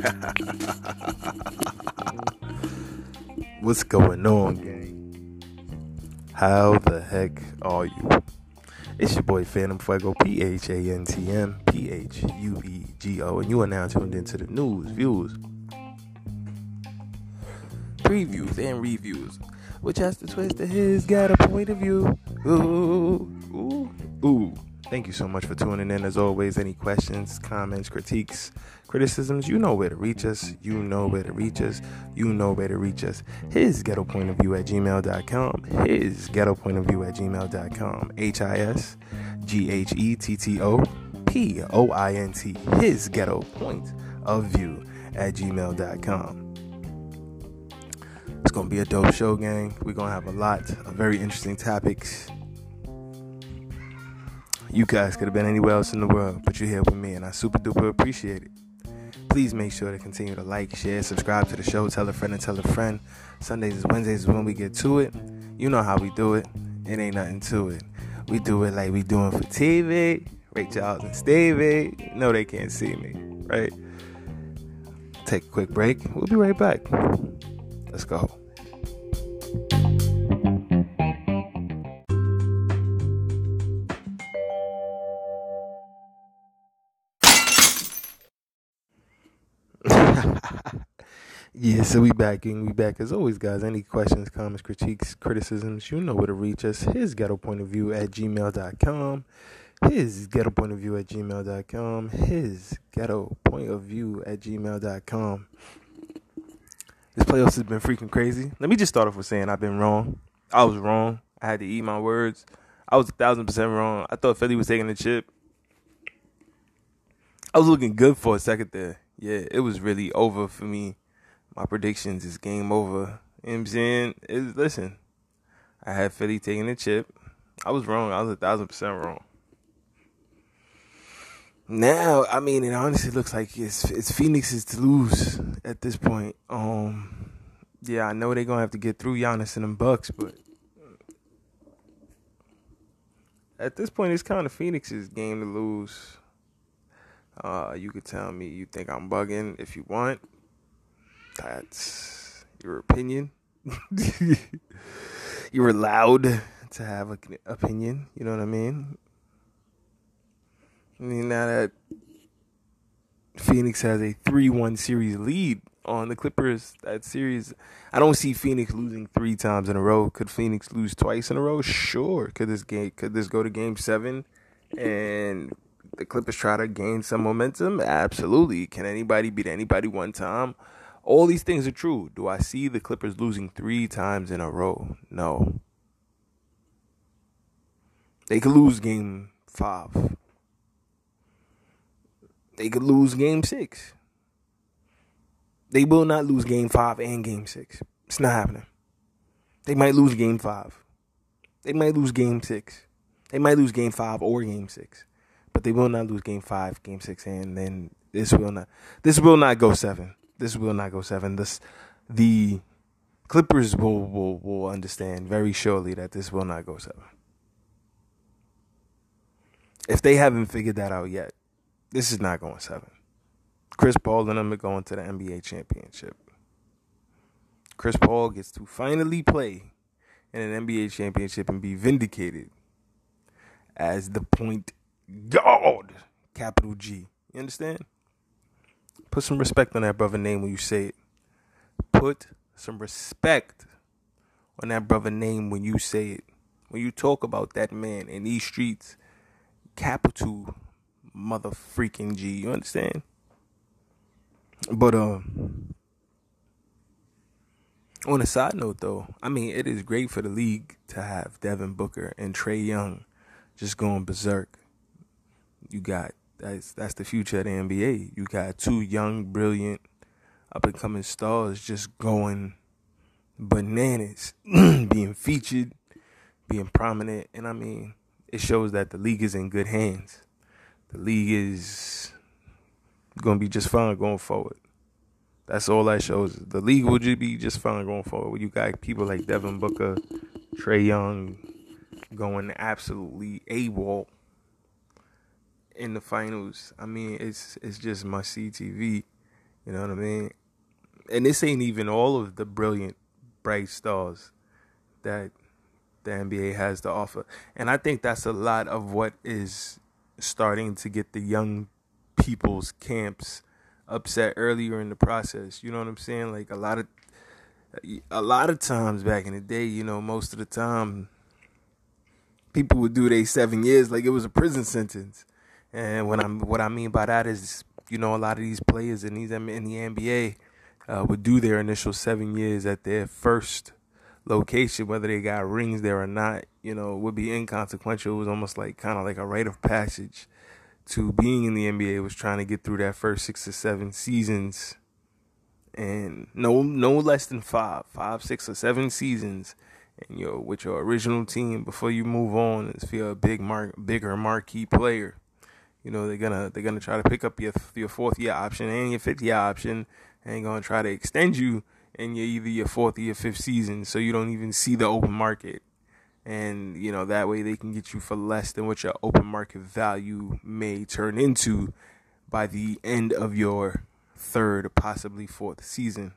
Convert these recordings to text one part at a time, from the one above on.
What's going on, gang? How the heck are you? It's your boy Phantom Phuego, P H A N T M P H U E G O, and you are now tuned into the news, views, previews, and reviews, which has the twist that his got a point of view. Ooh, ooh, ooh. Thank you so much for tuning in. As always, any questions, comments, critiques, criticisms, you know where to reach us. You know where to reach us. You know where to reach us. His ghetto point of view at gmail.com. His ghetto point of view at gmail.com. H I S G H E T T O P O I N T. His ghetto point of view at gmail.com. It's going to be a dope show, gang. We're going to have a lot of very interesting topics you guys could have been anywhere else in the world, but you're here with me, and I super duper appreciate it. Please make sure to continue to like, share, subscribe to the show, tell a friend and tell a friend. Sundays and Wednesdays is when we get to it. You know how we do it. It ain't nothing to it. We do it like we doing for TV. Ray Charles and Stevie. No, they can't see me, right? Take a quick break. We'll be right back. Let's go. Yeah, so we back and we back as always, guys. Any questions, comments, critiques, criticisms, you know where to reach us. His ghetto point of view at gmail.com. His ghetto point of view at gmail.com. His ghetto point of view at gmail.com. This playoffs has been freaking crazy. Let me just start off with saying I've been wrong. I was wrong. I had to eat my words. I was a thousand percent wrong. I thought Philly was taking the chip. I was looking good for a second there yeah, it was really over for me. My predictions is game over. You know I'm saying? Listen, I had Philly taking the chip. I was wrong. I was a thousand percent wrong. Now, I mean, it honestly looks like it's it's Phoenix's to lose at this point. Um, yeah, I know they're gonna have to get through Giannis and them Bucks, but at this point, it's kind of Phoenix's game to lose. Uh, you could tell me you think I'm bugging if you want. That's your opinion. You're allowed to have an opinion. You know what I mean? I mean, now that Phoenix has a 3 1 series lead on the Clippers, that series, I don't see Phoenix losing three times in a row. Could Phoenix lose twice in a row? Sure. Could this game, could this go to game seven and the Clippers try to gain some momentum? Absolutely. Can anybody beat anybody one time? All these things are true. Do I see the Clippers losing three times in a row? No. They could lose game five. They could lose game six. They will not lose game five and game six. It's not happening. They might lose game five. They might lose game six. They might lose game five or game six but they will not lose game five, game six, and then this will not this will not go seven. This will not go seven. This the Clippers will will will understand very surely that this will not go seven. If they haven't figured that out yet, this is not going seven. Chris Paul and them are going to the NBA championship. Chris Paul gets to finally play in an NBA championship and be vindicated as the point guard, capital G. You understand? Put some respect on that brother name when you say it. Put some respect on that brother name when you say it. When you talk about that man in these streets, capital mother freaking G. You understand? But um on a side note though, I mean it is great for the league to have Devin Booker and Trae Young just going berserk you got that's that's the future of the NBA. You got two young, brilliant, up and coming stars just going bananas, being featured, being prominent, and I mean, it shows that the league is in good hands. The league is gonna be just fine going forward. That's all that shows. The league will just be just fine going forward. You got people like Devin Booker, Trae Young, going absolutely AWOL in the finals. I mean, it's it's just my CTV. You know what I mean? And this ain't even all of the brilliant, bright stars that the NBA has to offer. And I think that's a lot of what is starting to get the young people's camps upset earlier in the process. You know what I'm saying? Like a lot of a lot of times back in the day, you know, most of the time people would do their seven years like it was a prison sentence. And when I'm what I mean by that is, you know, a lot of these players in these in the NBA uh, would do their initial seven years at their first location, whether they got rings there or not. You know, would be inconsequential. It was almost like kind of like a rite of passage to being in the NBA. Was trying to get through that first six or seven seasons, and no no less than five, five, six or seven seasons and your with your original team before you move on is for a big mark bigger marquee player. You know they're gonna they're gonna try to pick up your your fourth year option and your fifth year option and gonna try to extend you in your either your fourth or your fifth season so you don't even see the open market. And you know that way they can get you for less than what your open market value may turn into by the end of your third, possibly fourth season.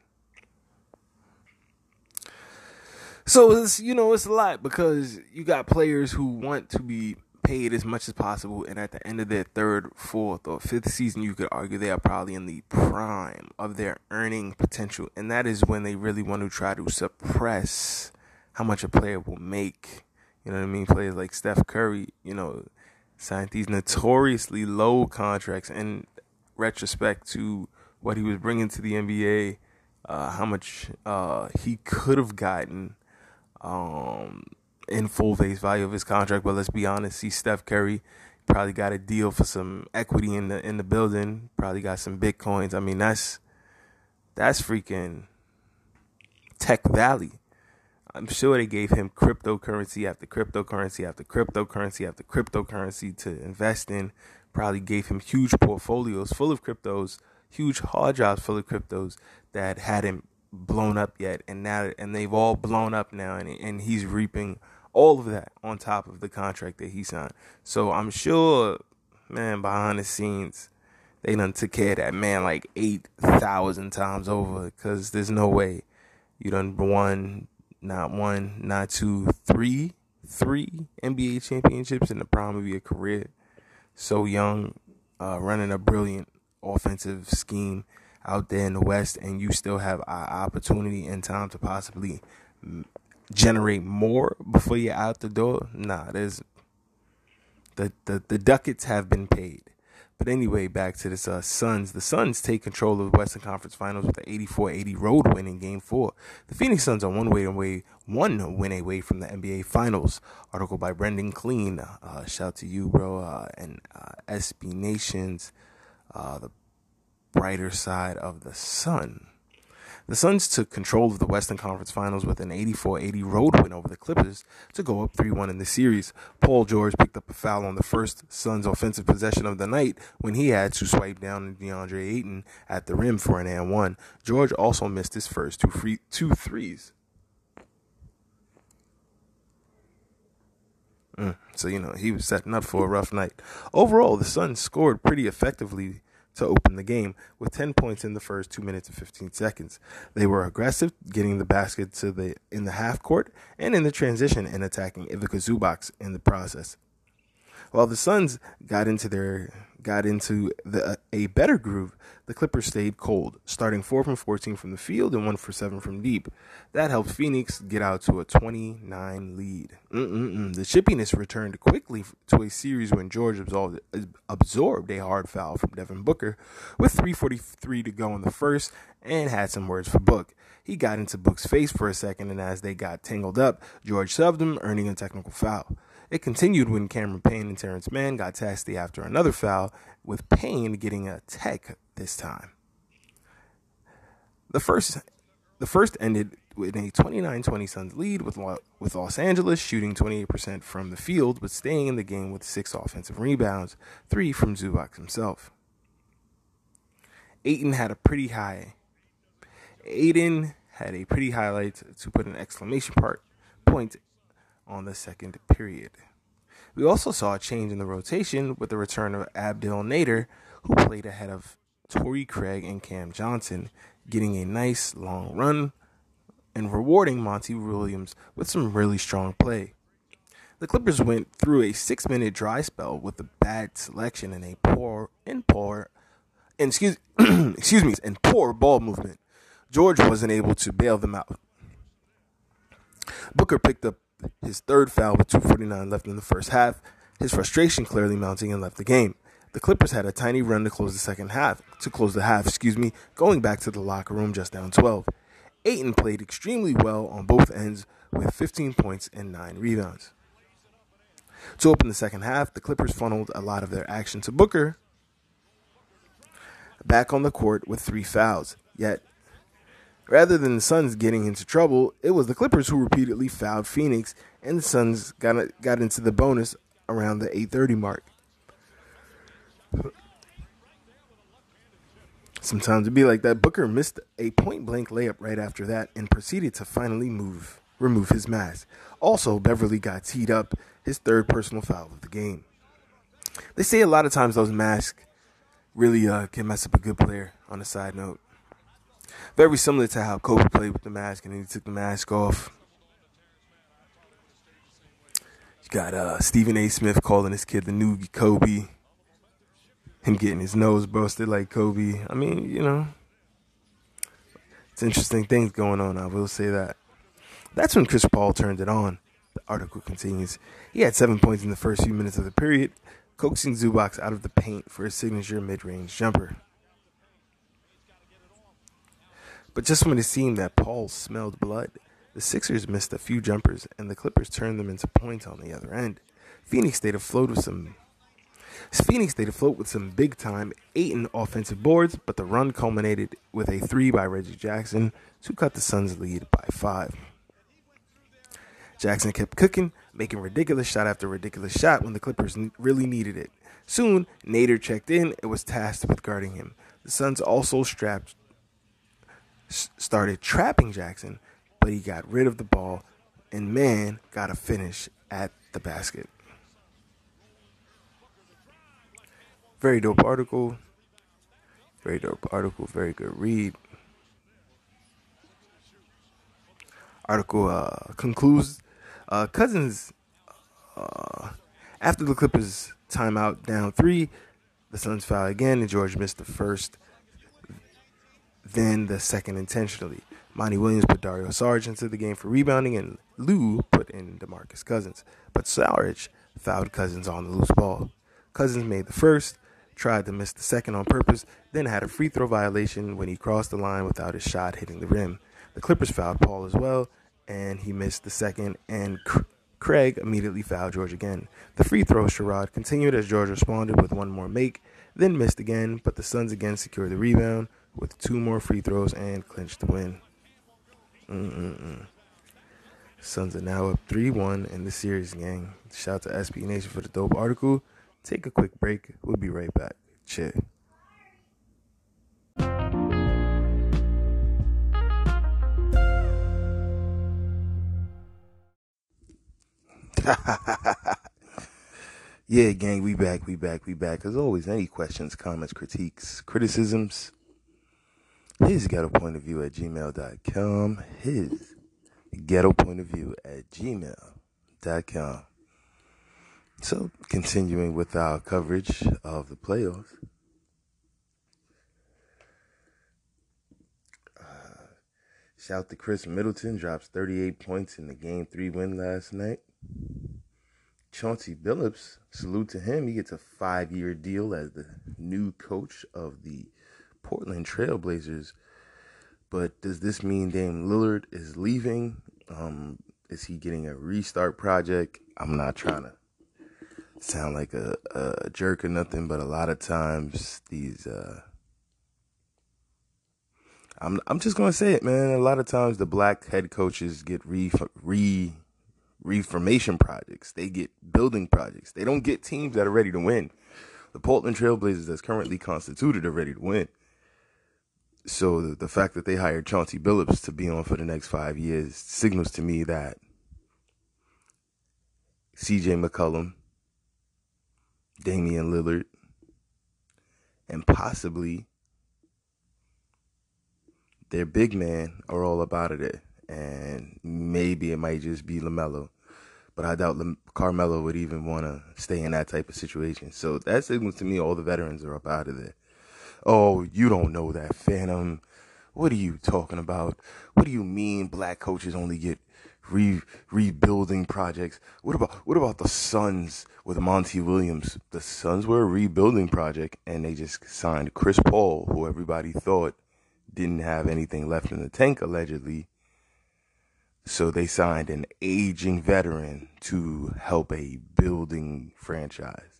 So it's you know it's a lot because you got players who want to be paid as much as possible, and at the end of their third, fourth, or fifth season, you could argue they are probably in the prime of their earning potential, and that is when they really want to try to suppress how much a player will make. You know what I mean? Players like Steph Curry, you know, signed these notoriously low contracts in retrospect to what he was bringing to the NBA, uh, how much uh, he could have gotten um, in full face value of his contract. But let's be honest, see Steph Curry probably got a deal for some equity in the in the building. Probably got some bitcoins. I mean, that's that's freaking Tech Valley. I'm sure they gave him cryptocurrency after cryptocurrency after cryptocurrency after cryptocurrency to invest in. Probably gave him huge portfolios full of cryptos, huge hard drives full of cryptos that hadn't blown up yet, and now and they've all blown up now, and and he's reaping all of that on top of the contract that he signed. So I'm sure, man, behind the scenes, they done took care of that man like eight thousand times over, because there's no way you done won not one, not two, three, three NBA championships in the prime of your career. So young, uh, running a brilliant offensive scheme out there in the West, and you still have an opportunity and time to possibly generate more before you're out the door. Nah, there's the the, the ducats have been paid. But anyway, back to this uh, Suns. The Suns take control of the Western Conference Finals with an 84-80 road win in Game Four. The Phoenix Suns are one way away, one win away from the NBA Finals. Article by Brendan Clean. Uh, shout to you, bro, uh, and uh, SB Nations. Uh, the brighter side of the sun. The Suns took control of the Western Conference Finals with an 84-80 road win over the Clippers to go up 3-1 in the series. Paul George picked up a foul on the first Suns offensive possession of the night when he had to swipe down DeAndre Ayton at the rim for an and one. George also missed his first two free two threes. Mm, so you know he was setting up for a rough night. Overall, the Suns scored pretty effectively to open the game with 10 points in the first 2 minutes and 15 seconds. They were aggressive, getting the basket to the in the half court and in the transition and attacking Ivica Zubac in the process. While the Suns got into their got into the, a better groove, the Clippers stayed cold, starting 4 from 14 from the field and 1 for 7 from deep. That helped Phoenix get out to a 29 lead. Mm-mm-mm. The chippiness returned quickly to a series when George absorbed, absorbed a hard foul from Devin Booker with 3.43 to go in the first and had some words for Book. He got into Book's face for a second, and as they got tangled up, George shoved him, earning a technical foul. It continued when Cameron Payne and Terrence Mann got testy after another foul, with Payne getting a tech this time. The first, the first ended with a 29-20 Suns lead, with with Los Angeles shooting 28% from the field, but staying in the game with six offensive rebounds, three from Zubac himself. Ayton had a pretty high. Ayton had a pretty highlight to put an exclamation part point on the second period. We also saw a change in the rotation with the return of Abdel Nader, who played ahead of Torrey Craig and Cam Johnson, getting a nice long run and rewarding Monty Williams with some really strong play. The Clippers went through a six minute dry spell with a bad selection and a poor and poor and excuse excuse me and poor ball movement. George wasn't able to bail them out. Booker picked up his third foul with 2.49 left in the first half, his frustration clearly mounting and left the game. The Clippers had a tiny run to close the second half, to close the half, excuse me, going back to the locker room just down 12. Ayton played extremely well on both ends with 15 points and 9 rebounds. To open the second half, the Clippers funneled a lot of their action to Booker, back on the court with three fouls. Yet, rather than the Suns getting into trouble, it was the Clippers who repeatedly fouled Phoenix, and the Suns got got into the bonus around the 8:30 mark. Sometimes it'd be like that. Booker missed a point blank layup right after that and proceeded to finally move remove his mask. Also, Beverley got teed up, his third personal foul of the game. They say a lot of times those masks really uh, can mess up a good player. On a side note, very similar to how Kobe played with the mask and then he took the mask off. You got uh, Stephen A. Smith calling his kid the new Kobe. Him getting his nose busted like Kobe. I mean, you know, it's interesting things going on. I will say that. That's when Chris Paul turned it on. The article continues. He had seven points in the first few minutes of the period, coaxing Zubac out of the paint for his signature mid range jumper. But just when it seemed that Paul smelled blood, the Sixers missed a few jumpers and the Clippers turned them into points on the other end. Phoenix stayed afloat with some Phoenix stayed afloat with some big time Ayton offensive boards, but the run culminated with a three by Reggie Jackson to cut the Suns' lead by five. Jackson kept cooking, making ridiculous shot after ridiculous shot when the Clippers really needed it. Soon, Nader checked in and was tasked with guarding him. The Suns also strapped, started trapping Jackson, but he got rid of the ball and Mann got a finish at the basket. Very dope article. Very dope article. Very good read. Article uh, concludes uh, Cousins, uh, after the Clippers timeout down three, the Suns foul again, and George missed the first, then the second intentionally. Monty Williams put Dario Saric into the game for rebounding, and Lue put in DeMarcus Cousins. But Saric fouled Cousins on the loose ball. Cousins made the first, tried to miss the second on purpose, then had a free throw violation when he crossed the line without his shot hitting the rim. The Clippers fouled Paul as well, and he missed the second, and Craig immediately fouled George again. The free throw charade continued as George responded with one more make, then missed again, but the Suns again secured the rebound with two more free throws and clinched the win. Mm-mm-mm. Suns are now up 3 1 in the series, gang. Shout out to SB Nation for the dope article. Take a quick break. We'll be right back. Chill. yeah, gang, we back, we back, we back. As always, any questions, comments, critiques, criticisms, his ghetto point of view at gmail.com. His ghetto point of view at gmail.com. So, continuing with our coverage of the playoffs. Uh, shout to Khris Middleton, drops 38 points in the game three win last night. Chauncey Billups, salute to him. He gets a five year deal as the new coach of the Portland Trailblazers. But does this mean Dame Lillard is leaving? Um, is he getting a restart project? I'm not trying to sound like a, a jerk or nothing, but a lot of times these uh, I'm I'm just gonna say it, man. A lot of times the black head coaches get re re reformation projects. They get building projects. They don't get teams that are ready to win. The Portland Trailblazers that's currently constituted are ready to win. So the, the fact that they hired Chauncey Billups to be on for the next five years signals to me that CJ McCollum, Damian Lillard, and possibly their big man are all about it, and maybe it might just be Lamelo, but I doubt Carmelo would even want to stay in that type of situation. So that signals to me all the veterans are up out of there. Oh, you don't know that Phantom. What are you talking about? What do you mean black coaches only get re- rebuilding projects? What about what about the Suns with Monty Williams? The Suns were a rebuilding project and they just signed Chris Paul, who everybody thought didn't have anything left in the tank allegedly. So they signed an aging veteran to help a building franchise.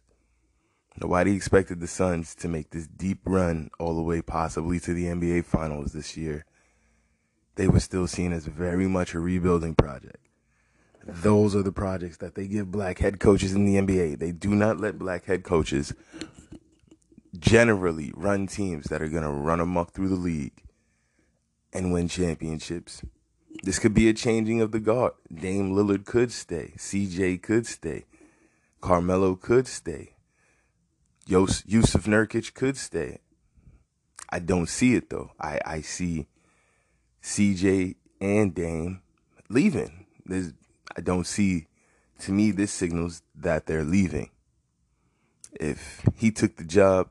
Nobody expected the Suns to make this deep run all the way possibly to the NBA Finals this year. They were still seen as very much a rebuilding project. Those are the projects that they give black head coaches in the NBA. They do not let black head coaches generally run teams that are going to run amok through the league and win championships. This could be a changing of the guard. Dame Lillard could stay. CJ could stay. Carmelo could stay. Yos, Jusuf Nurkic could stay. I don't see it though. I, I see CJ and Dame leaving. There's, I don't see, to me, this signals that they're leaving. If he took the job,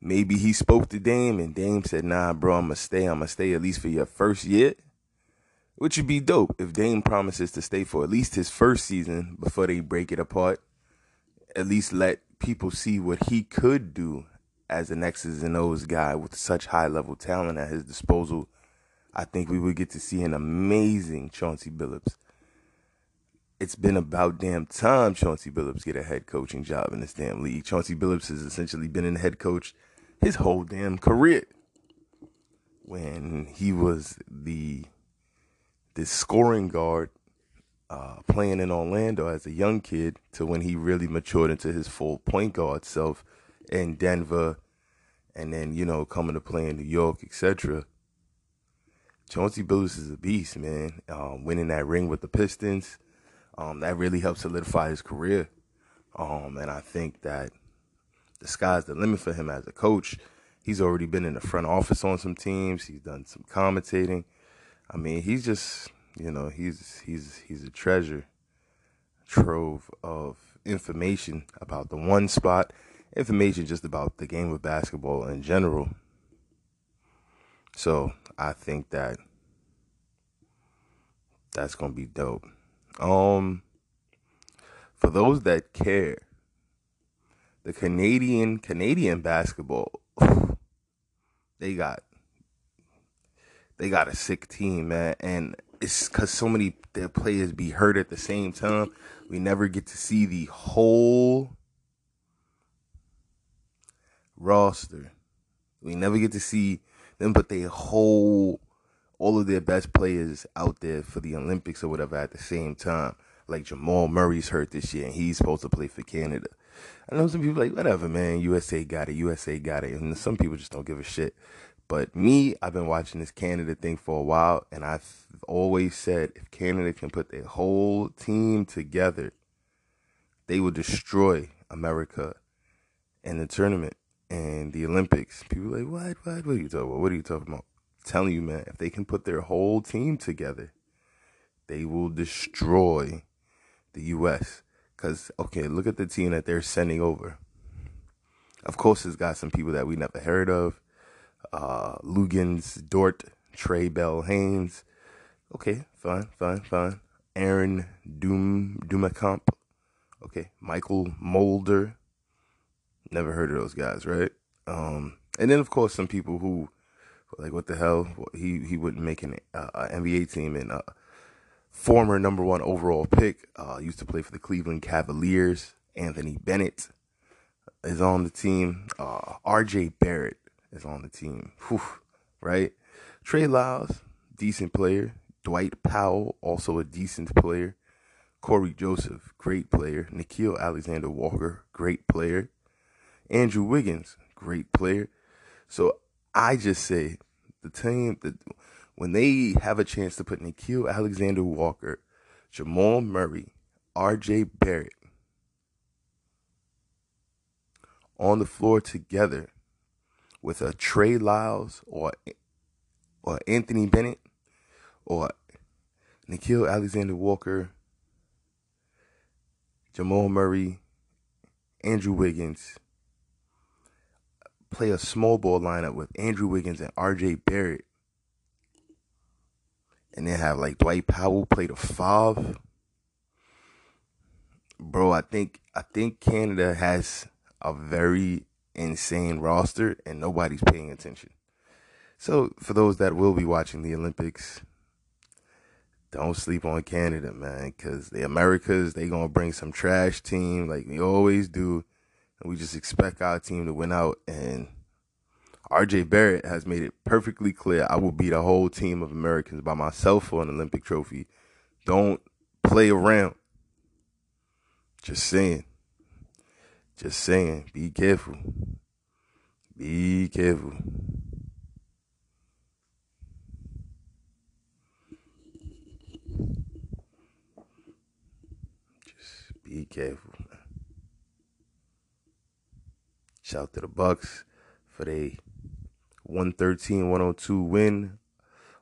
maybe he spoke to Dame and Dame said, nah, bro, I'm going to stay. I'm going to stay at least for your first year. Which would be dope if Dame promises to stay for at least his first season before they break it apart. At least let people see what he could do as an X's and O's guy with such high level talent at his disposal, I think we would get to see an amazing Chauncey Billups. It's been about damn time Chauncey Billups get a head coaching job in this damn league. Chauncey Billups has essentially been in head coach his whole damn career. When he was the the scoring guard uh, playing in Orlando as a young kid to when he really matured into his full point guard self in Denver, and then you know coming to play in New York, etc. Chauncey Billups is a beast, man. Um, winning that ring with the Pistons, um, that really helped solidify his career. Um, and I think that the sky's the limit for him as a coach. He's already been in the front office on some teams. He's done some commentating. I mean, he's just you know, he's he's he's a treasure trove of information about the one spot, information just about the game of basketball in general. So I think that that's gonna be dope. Um, for those that care, the Canadian Canadian basketball, they got they got a sick team, man, and it's because so many their players be hurt at the same time. We never get to see the whole roster. We never get to see them put their whole all of their best players out there for the Olympics or whatever at the same time. Like Jamal Murray's hurt this year and he's supposed to play for Canada. I know some people like, whatever, man, USA got it, USA got it. And some people just don't give a shit. But me, I've been watching this Canada thing for a while, and I've always said if Canada can put their whole team together, they will destroy America in the tournament and the Olympics. People like, what, what, what are you talking about? What are you talking about? I'm telling you, man, if they can put their whole team together, they will destroy the U.S. Because, okay, look at the team that they're sending over. Of course, it's got some people that we never heard of uh, Luguentz, Dort, Trae Bell-Haynes. Okay, fine, fine, fine. Aaron Doom Doornekamp. Okay, Mychal Mulder. Never heard of those guys, right? Um, and then of course some people who like what the hell he he wouldn't make an uh, NBA team and uh, former number one overall pick uh, used to play for the Cleveland Cavaliers. Anthony Bennett is on the team. Uh, R.J. Barrett is on the team. Whew, right? Trey Lyles, decent player. Dwight Powell, also a decent player. Cory Joseph, great player. Nickeil Alexander Walker, great player. Andrew Wiggins, great player. So I just say the team that when they have a chance to put Nickeil Alexander Walker, Jamal Murray, RJ Barrett on the floor together with a Trey Lyles or or Anthony Bennett or Nickeil Alexander Walker, Jamal Murray, Andrew Wiggins, play a small ball lineup with Andrew Wiggins and RJ Barrett. And then have like Dwight Powell play the five. Bro, I think I think Canada has a very insane roster and nobody's paying attention. So for those that will be watching the Olympics, don't sleep on Canada, man, because the Americas, they going to bring some trash team like we always do. And we just expect our team to win out. And RJ Barrett has made it perfectly clear I will beat a whole team of Americans by myself for an Olympic trophy. Don't play around. Just saying. Just saying. Be careful. Be careful. Just be careful. Shout to the Bucks for the 113-102 win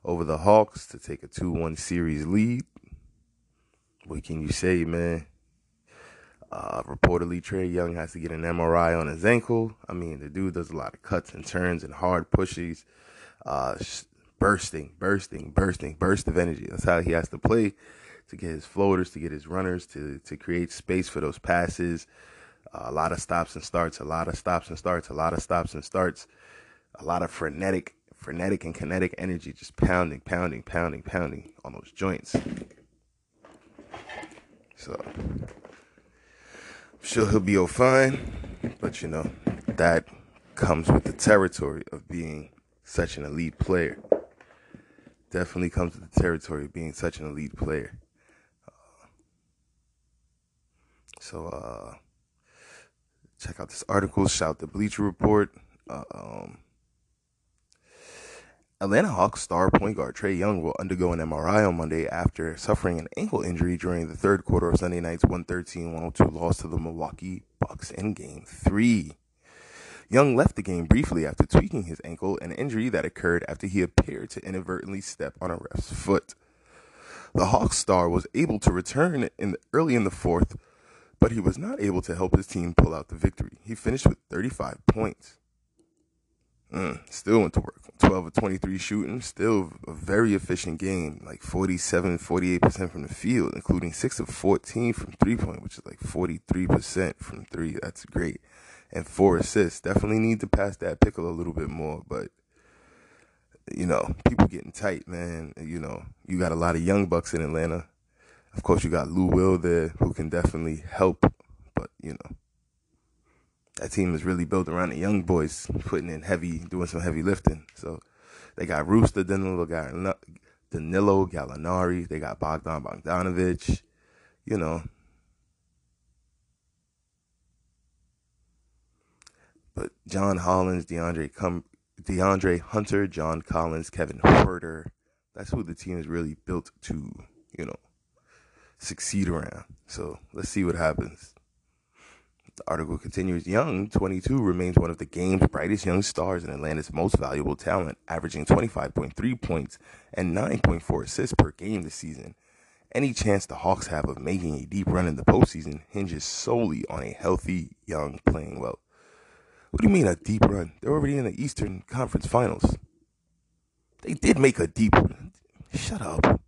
over the Hawks to take a 2-1 series lead. What can you say, man? Uh, reportedly, Trae Young has to get an MRI on his ankle. I mean, the dude does a lot of cuts and turns and hard pushes, uh, bursting, bursting, bursting, burst of energy. That's how he has to play to get his floaters, to get his runners, to to create space for those passes. Uh, a lot of stops and starts, a lot of stops and starts, a lot of stops and starts, a lot of frenetic, frenetic and kinetic energy, just pounding, pounding, pounding, pounding on those joints. So sure he'll be all fine, but you know that comes with the territory of being such an elite player. Definitely comes with the territory of being such an elite player. So uh, check out this article. Shout the Bleacher Report. Uh, um, Atlanta Hawks star point guard Trae Young will undergo an MRI on Monday after suffering an ankle injury during the third quarter of Sunday night's 113-102 loss to the Milwaukee Bucks in Game 3. Young left the game briefly after tweaking his ankle, an injury that occurred after he appeared to inadvertently step on a ref's foot. The Hawks star was able to return in the, early in the fourth but he was not able to help his team pull out the victory. He finished with 35 points. Mm, still went to work. 12 of 23 shooting. Still a very efficient game. Like 47, 48% from the field, including 6 of 14 from three point, which is like 43% from three. That's great. And four assists. Definitely need to pass that pickle a little bit more, but you know, people getting tight, man. You know, you got a lot of young bucks in Atlanta of course, you got Lou Will there who can definitely help, but you know, that team is really built around the young boys putting in heavy, doing some heavy lifting. So they got Rooster Danilo, got Danilo Gallinari, they got Bogdan Bogdanovich, you know. But John Hollins, DeAndre Com- DeAndre Hunter, John Collins, Kevin Huerter, that's who the team is really built to, you know, succeed around. So let's see what happens. The article continues Young, 22, remains one of the game's brightest young stars and Atlanta's most valuable talent, averaging 25.3 points and 9.4 assists per game this season. Any chance the Hawks have of making a deep run in the postseason hinges solely on a healthy Young playing well. What do you mean a deep run? They're already in the Eastern Conference Finals. They did make a deep run. Shut up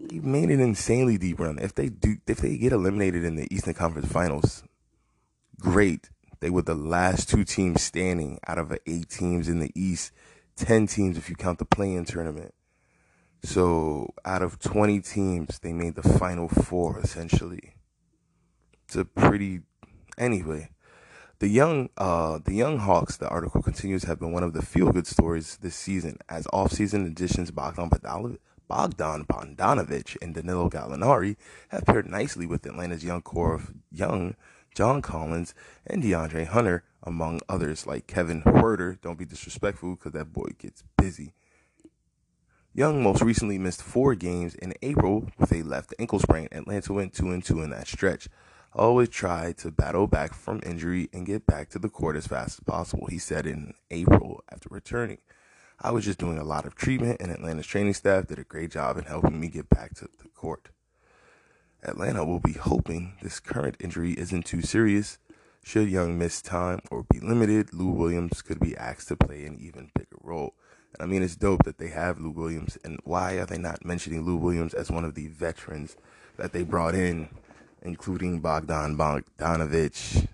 they made an insanely deep run. If they do, if they get eliminated in the Eastern Conference Finals, great. They were the last two teams standing out of eight teams in the East, ten teams if you count the play-in tournament. So out of twenty teams, they made the final four essentially. It's a pretty, anyway. The young, uh, the young Hawks. The article continues have been one of the feel-good stories this season, as off-season additions Bogdan Bogdan Bogdanovich and Danilo Gallinari have paired nicely with Atlanta's young core of young John Collins and DeAndre Hunter, among others like Kevin Huerter. Don't be disrespectful because that boy gets busy. Young most recently missed four games in April with a left ankle sprain. Atlanta went 2 and 2 in that stretch. Always try to battle back from injury and get back to the court as fast as possible, he said in April after returning. I was just doing a lot of treatment, and Atlanta's training staff did a great job in helping me get back to the court. Atlanta will be hoping this current injury isn't too serious. Should Young miss time or be limited, Lou Williams could be asked to play an even bigger role. And I mean, it's dope that they have Lou Williams. And why are they not mentioning Lou Williams as one of the veterans that they brought in, including Bogdan Bogdanovich?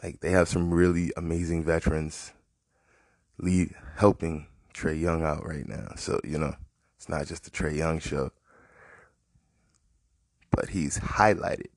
Like, they have some really amazing veterans lead, helping Trae Young out right now. So, you know, it's not just the Trae Young show but he's highlighted.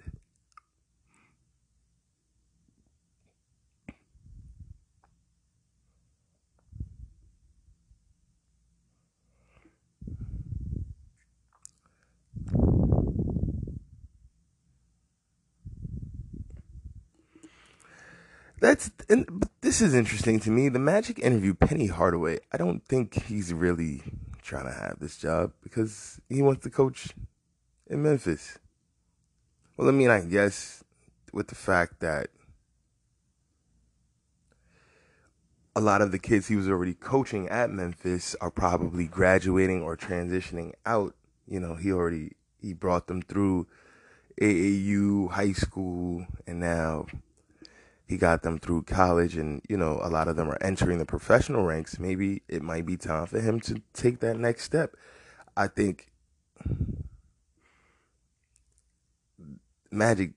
That's and this is interesting to me. The Magic interview Penny Hardaway. I don't think he's really trying to have this job because he wants to coach in Memphis. Well, I mean, I guess with the fact that a lot of the kids he was already coaching at Memphis are probably graduating or transitioning out. You know, he already he brought them through AAU, high school, and now he got them through college and you know a lot of them are entering the professional ranks maybe it might be time for him to take that next step i think Magic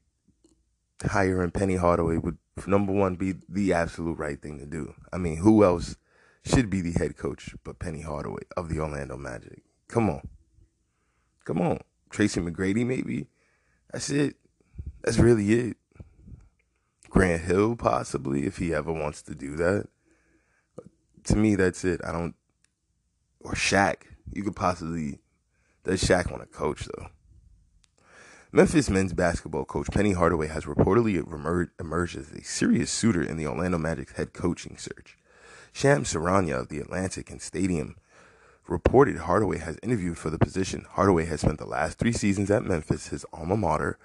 hiring Penny Hardaway would number one be the absolute right thing to do. I mean, who else should be the head coach but Penny Hardaway of the Orlando Magic? Come on. Come on. Tracy McGrady, maybe. That's it. That's really it. Grant Hill, possibly, if he ever wants to do that. To me, that's it. I don't. Or Shaq. You could possibly. Does Shaq want to coach, though? Memphis men's basketball coach Penny Hardaway has reportedly emerged as a serious suitor in the Orlando Magic's head coaching search. Shams Charania of The Athletic and Stadium reported Hardaway has interviewed for the position. Hardaway has spent the last three seasons at Memphis, his alma mater,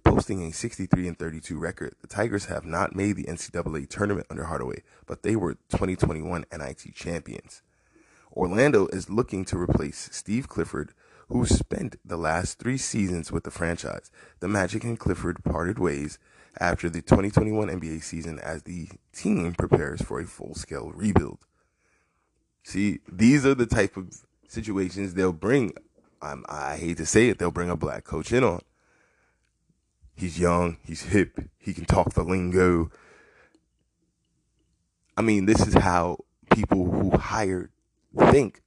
posting a 63 and 32 record. The Tigers have not made the NCAA tournament under Hardaway, but they were 2021 NIT champions. Orlando is looking to replace Steve Clifford, who spent the last three seasons with the franchise. The Magic and Clifford parted ways after the 2021 NBA season as the team prepares for a full scale rebuild. See, these are the type of situations they'll bring. I hate to say it, they'll bring a black coach in on. He's young, he's hip, he can talk the lingo. I mean, this is how people who hire think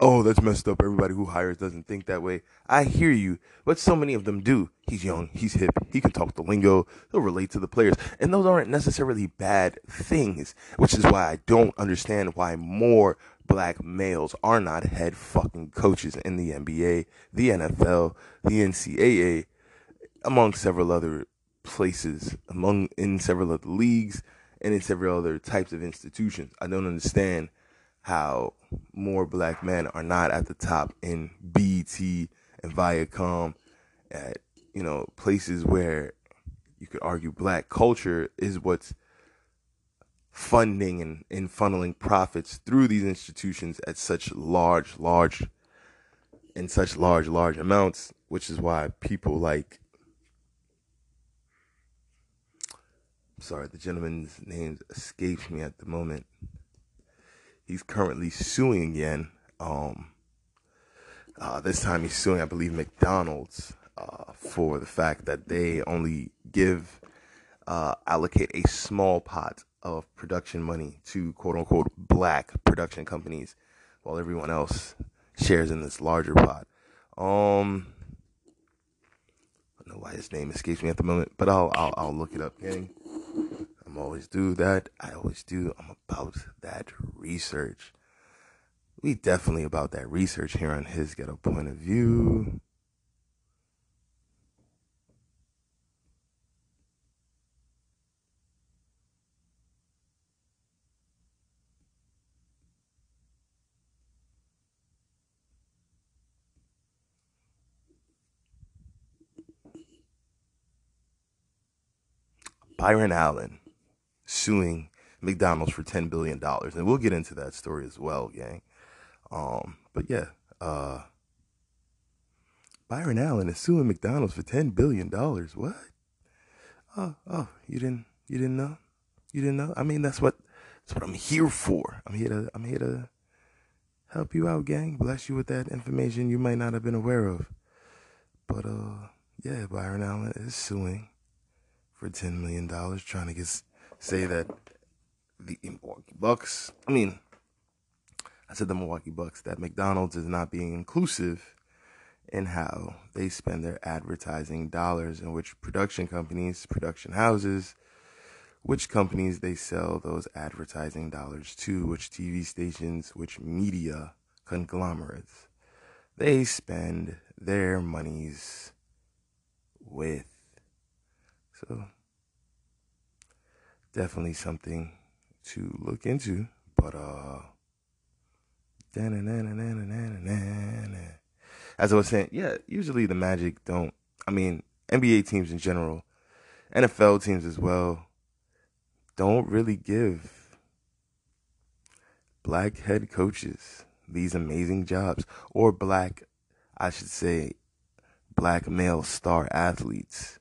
oh, that's messed up. Everybody who hires doesn't think that way. I hear you, but so many of them do. He's young, he's hip, he can talk the lingo, he'll relate to the players. And those aren't necessarily bad things, which is why I don't understand why more black males are not head fucking coaches in the NBA, the NFL, the NCAA, among several other places, among in several other leagues, and in several other types of institutions. I don't understand how more black men are not at the top in BET and Viacom at you know places where you could argue black culture is what's funding and, and funneling profits through these institutions at such large large in such large large amounts which is why people like sorry the gentleman's name escapes me at the moment He's currently suing again. Um, uh, this time he's suing, I believe, McDonald's uh, for the fact that they only give uh, allocate a small pot of production money to quote unquote black production companies, while everyone else shares in this larger pot. Um, I don't know why his name escapes me at the moment, but I'll I'll, I'll look it up, gang. I'm always do that. I always do. I'm about that research. We definitely about that research here on his get a point of view. Byron Allen suing McDonald's for ten billion dollars, and we'll get into that story as well, gang. Um, but yeah, uh, Byron Allen is suing McDonald's for ten billion dollars. What? Oh, oh, you didn't, you didn't know, you didn't know. I mean, that's what, that's what I'm here for. I'm here to, I'm here to help you out, gang. Bless you with that information you might not have been aware of. But uh, yeah, Byron Allen is suing for ten million dollars, trying to get say that the Milwaukee Bucks. I mean, I said the Milwaukee Bucks that McDonald's is not being inclusive in how they spend their advertising dollars, in which production companies, production houses, which companies they sell those advertising dollars to, which TV stations, which media conglomerates they spend their monies with. So, definitely something to look into. But, uh, as I was saying, yeah, usually the Magic don't, I mean, NBA teams in general, NFL teams as well, don't really give black head coaches these amazing jobs or black, I should say, black male star athletes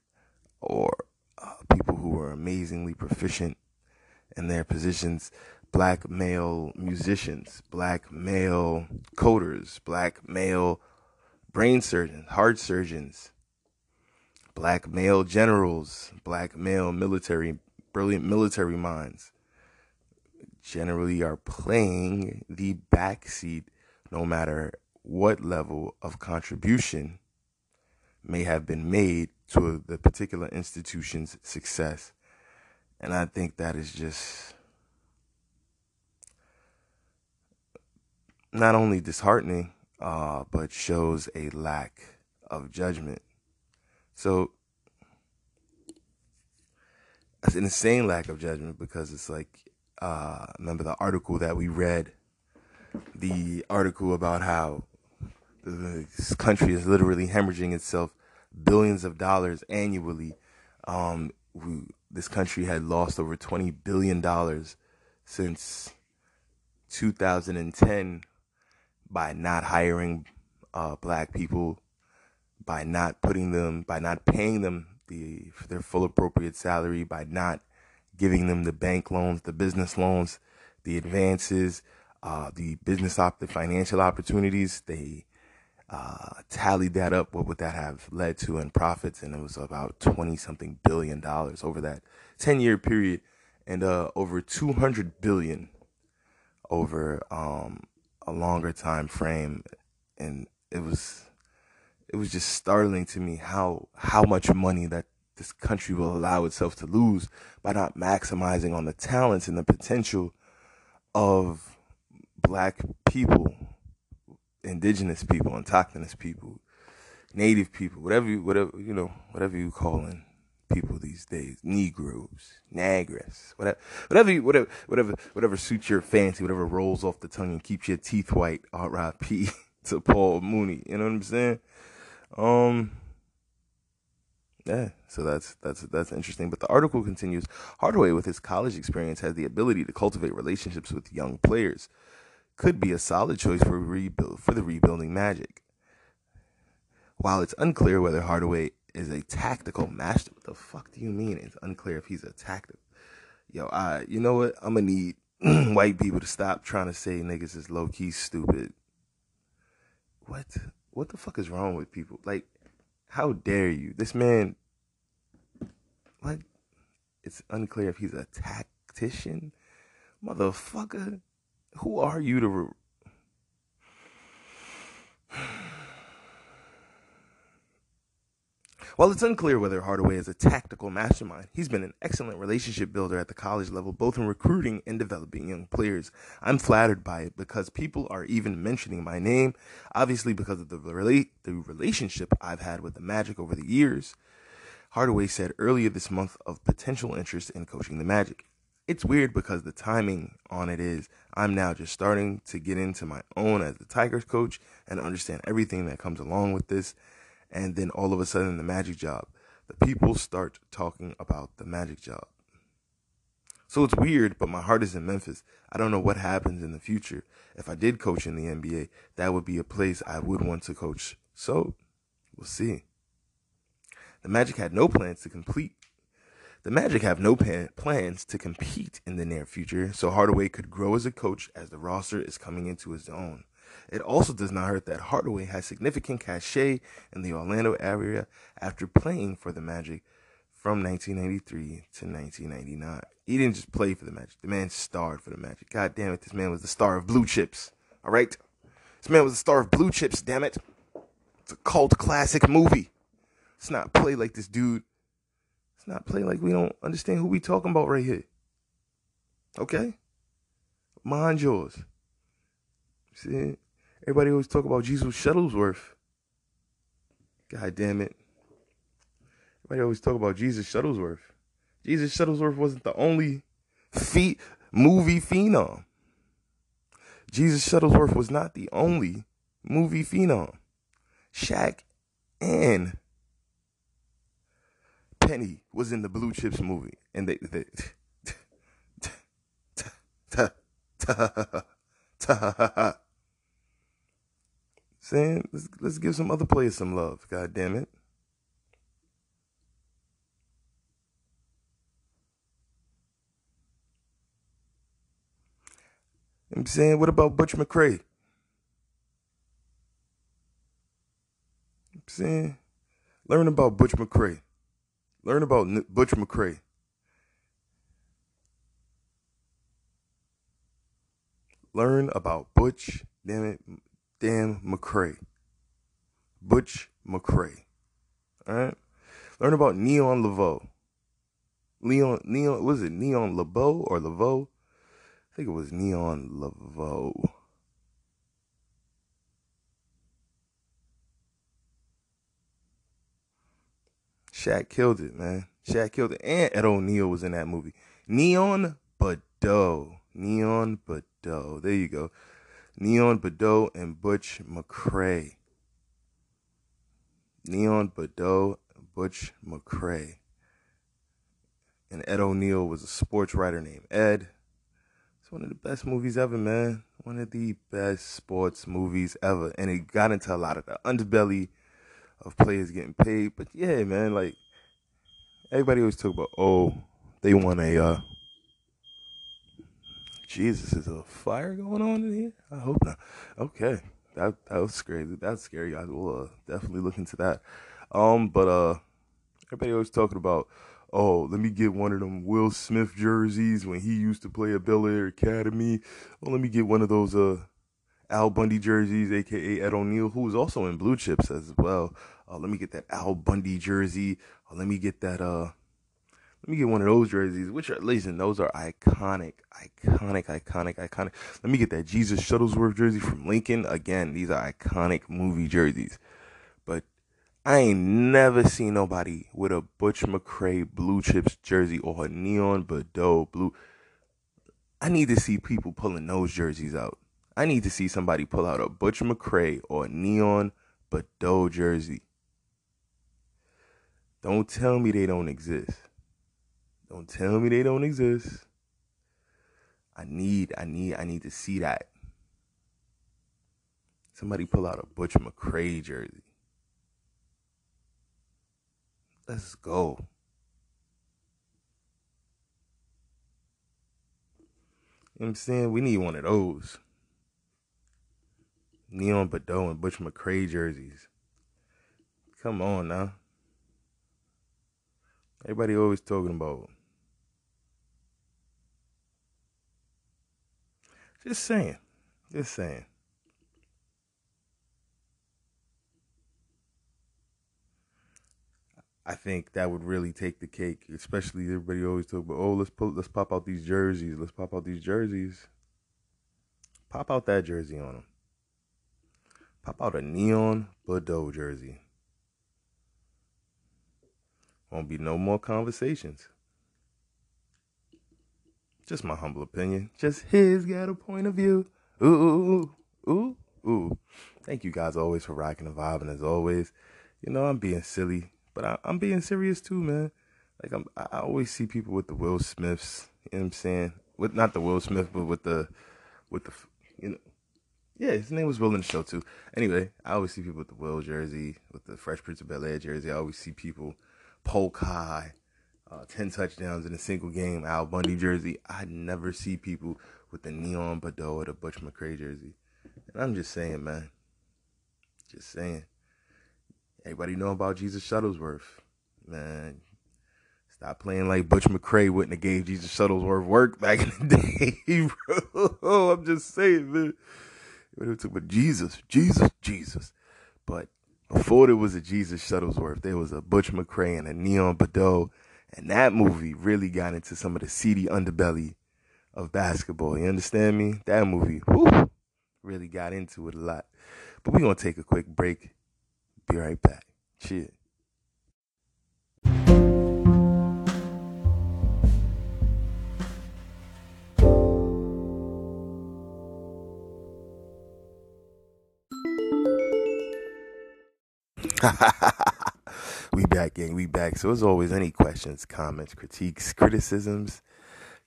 or uh, people who are amazingly proficient in their positions, black male musicians, black male coders, black male brain surgeons, heart surgeons, black male generals, black male military, brilliant military minds generally are playing the backseat no matter what level of contribution may have been made to the particular institution's success. And I think that is just not only disheartening, uh, but shows a lack of judgment. So it's an insane lack of judgment because it's like uh, remember the article that we read, the article about how this country is literally hemorrhaging itself billions of dollars annually. Um, we, this country had lost over twenty billion dollars since 2010 by not hiring uh, black people, by not putting them, by not paying them the their full appropriate salary, by not giving them the bank loans, the business loans, the advances, uh, the business op, the financial opportunities. They uh, tallied that up. What would that have led to in profits? And it was about twenty something billion dollars over that ten year period, and uh, over two hundred billion over um, a longer time frame. And it was it was just startling to me how how much money that this country will allow itself to lose by not maximizing on the talents and the potential of black people, indigenous people, autochthonous people, native people, whatever you, whatever you know, whatever you calling people these days, Negroes, Negras, whatever, whatever, you, whatever, whatever, whatever suits your fancy, whatever rolls off the tongue and keeps your teeth white. R.I.P. to Paul Mooney. You know what I'm saying? Um yeah, so that's that's that's interesting. But the article continues. Hardaway, with his college experience, has the ability to cultivate relationships with young players. Could be a solid choice for rebuild for the rebuilding Magic. While it's unclear whether Hardaway is a tactical master, what the fuck do you mean? It's unclear if he's a tactical. Yo, I you know what? I'm gonna need white people to stop trying to say niggas is low key stupid. What? What the fuck is wrong with people? Like how dare you? This man, like, it's unclear if he's a tactician. Motherfucker, who are you to. Re- While it's unclear whether Hardaway is a tactical mastermind, he's been an excellent relationship builder at the college level, both in recruiting and developing young players. I'm flattered by it because people are even mentioning my name, obviously because of the, relate, the relationship I've had with the Magic over the years. Hardaway said earlier this month of potential interest in coaching the Magic. It's weird because the timing on it is I'm now just starting to get into my own as the Tigers coach and understand everything that comes along with this and then all of a sudden the magic job. The people start talking about the magic job. So it's weird, but my heart is in Memphis. I don't know what happens in the future. If I did coach in the NBA, that would be a place I would want to coach. So we'll see. The Magic had no plans to complete. The Magic have no plans to compete in the near future, so Hardaway could grow as a coach as the roster is coming into his own. It also does not hurt that Hardaway has significant cachet in the Orlando area after playing for the Magic from 1993 to 1999. He didn't just play for the Magic. The man starred for the Magic. God damn it, this man was the star of Blue Chips. All right? This man was the star of Blue Chips, damn it. It's a cult classic movie. Let's not play like this dude. Let's not play like we don't understand who we talking about right here. Okay? Mind yours. See? Everybody always talk about Jesus Shuttlesworth. God damn it. Everybody always talk about Jesus Shuttlesworth. Jesus Shuttlesworth wasn't the only feat movie phenom. Jesus Shuttlesworth was not the only movie phenom. Shaq and Penny was in the Blue Chips movie, and they, they saying let's let's give some other players some love. God damn it. I'm saying, what about Butch McRae? I'm saying, learn about Butch McRae. Learn about Butch McRae. Learn about Butch, damn it, damn McRae. Butch McRae. All right. Learn about Neon Laveau. Leon, Neon, was it Neon LeBeau or Laveau? I think it was Neon Laveau. Shaq killed it, man. Shaq killed it. And Ed O'Neill was in that movie. Neon Boudeaux. Neon Boudeaux. There you go. Neon Boudeaux and Butch McRae. Neon Boudeaux, Butch McRae. And Ed O'Neill was a sports writer named Ed It's one of the best movies ever, man. One of the best sports movies ever. And it got into a lot of the underbelly of players getting paid. But yeah, man, like everybody always talk about, oh, they want a uh Jesus, is a fire going on in here? I hope not. Okay. That that was scary. That's scary. I will uh, definitely look into that. Um, but uh everybody always talking about oh, let me get one of them Will Smith jerseys when he used to play at Bel Air Academy. Let me get one of those uh Al Bundy jerseys, aka Ed O'Neill, who was also in Blue Chips as well. Uh, let me get that Al Bundy jersey. Uh, let me get that uh let me get one of those jerseys, which are listen, those are iconic, iconic, iconic, iconic. Let me get that Jesus Shuttlesworth jersey from Lincoln. Again, these are iconic movie jerseys. But I ain't never seen nobody with a Butch McRae blue chips jersey or a neon Boudeaux blue. I need to see people pulling those jerseys out. I need to see somebody pull out a Butch McRae or a neon Boudeaux jersey. Don't tell me they don't exist. Don't tell me they don't exist. I need, I need, I need to see that. Somebody pull out a Butch McRae jersey. Let's go. You know I'm saying? We need one of those. Neon Boudeaux and Butch McRae jerseys. Come on now. Everybody always talking about. Just saying. Just saying. I think that would really take the cake. Especially everybody always talk about, oh, let's put, let's pop out these jerseys. Let's pop out these jerseys. Pop out that jersey on them. Pop out a neon Boudeaux jersey. Won't be no more conversations. Just my humble opinion. Just his got a point of view. Ooh, ooh, ooh, ooh. Thank you guys always for rocking the vibe, and as always, you know I'm being silly but I, am being serious too, man. Like I'm, I always see people with the Will Smiths You know what I'm saying? With not the Will Smith, but with the with the you know yeah, his name was Will in the show too. Anyway, I always see people with the Will jersey, with the Fresh Prince of Bel Air jersey. I always see people polk high, uh, ten touchdowns in a single game, Al Bundy jersey. I never see people with the Neon Boudeaux or the Butch McRae jersey. And I'm just saying, man. Just saying. Everybody know about Jesus Shuttlesworth, man. Stop playing like Butch McRae wouldn't have gave Jesus Shuttlesworth work back in the day, bro. I'm just saying, man. It took but Jesus, Jesus, Jesus. But before there was a Jesus Shuttlesworth, there was a Butch McRae and a Neon Boudeaux. And that movie really got into some of the seedy underbelly of basketball. You understand me? That movie, whew, really got into it a lot. But we're going to take a quick break. Be right back. Cheers. we back, gang. We back. So as always, any questions, comments, critiques, criticisms,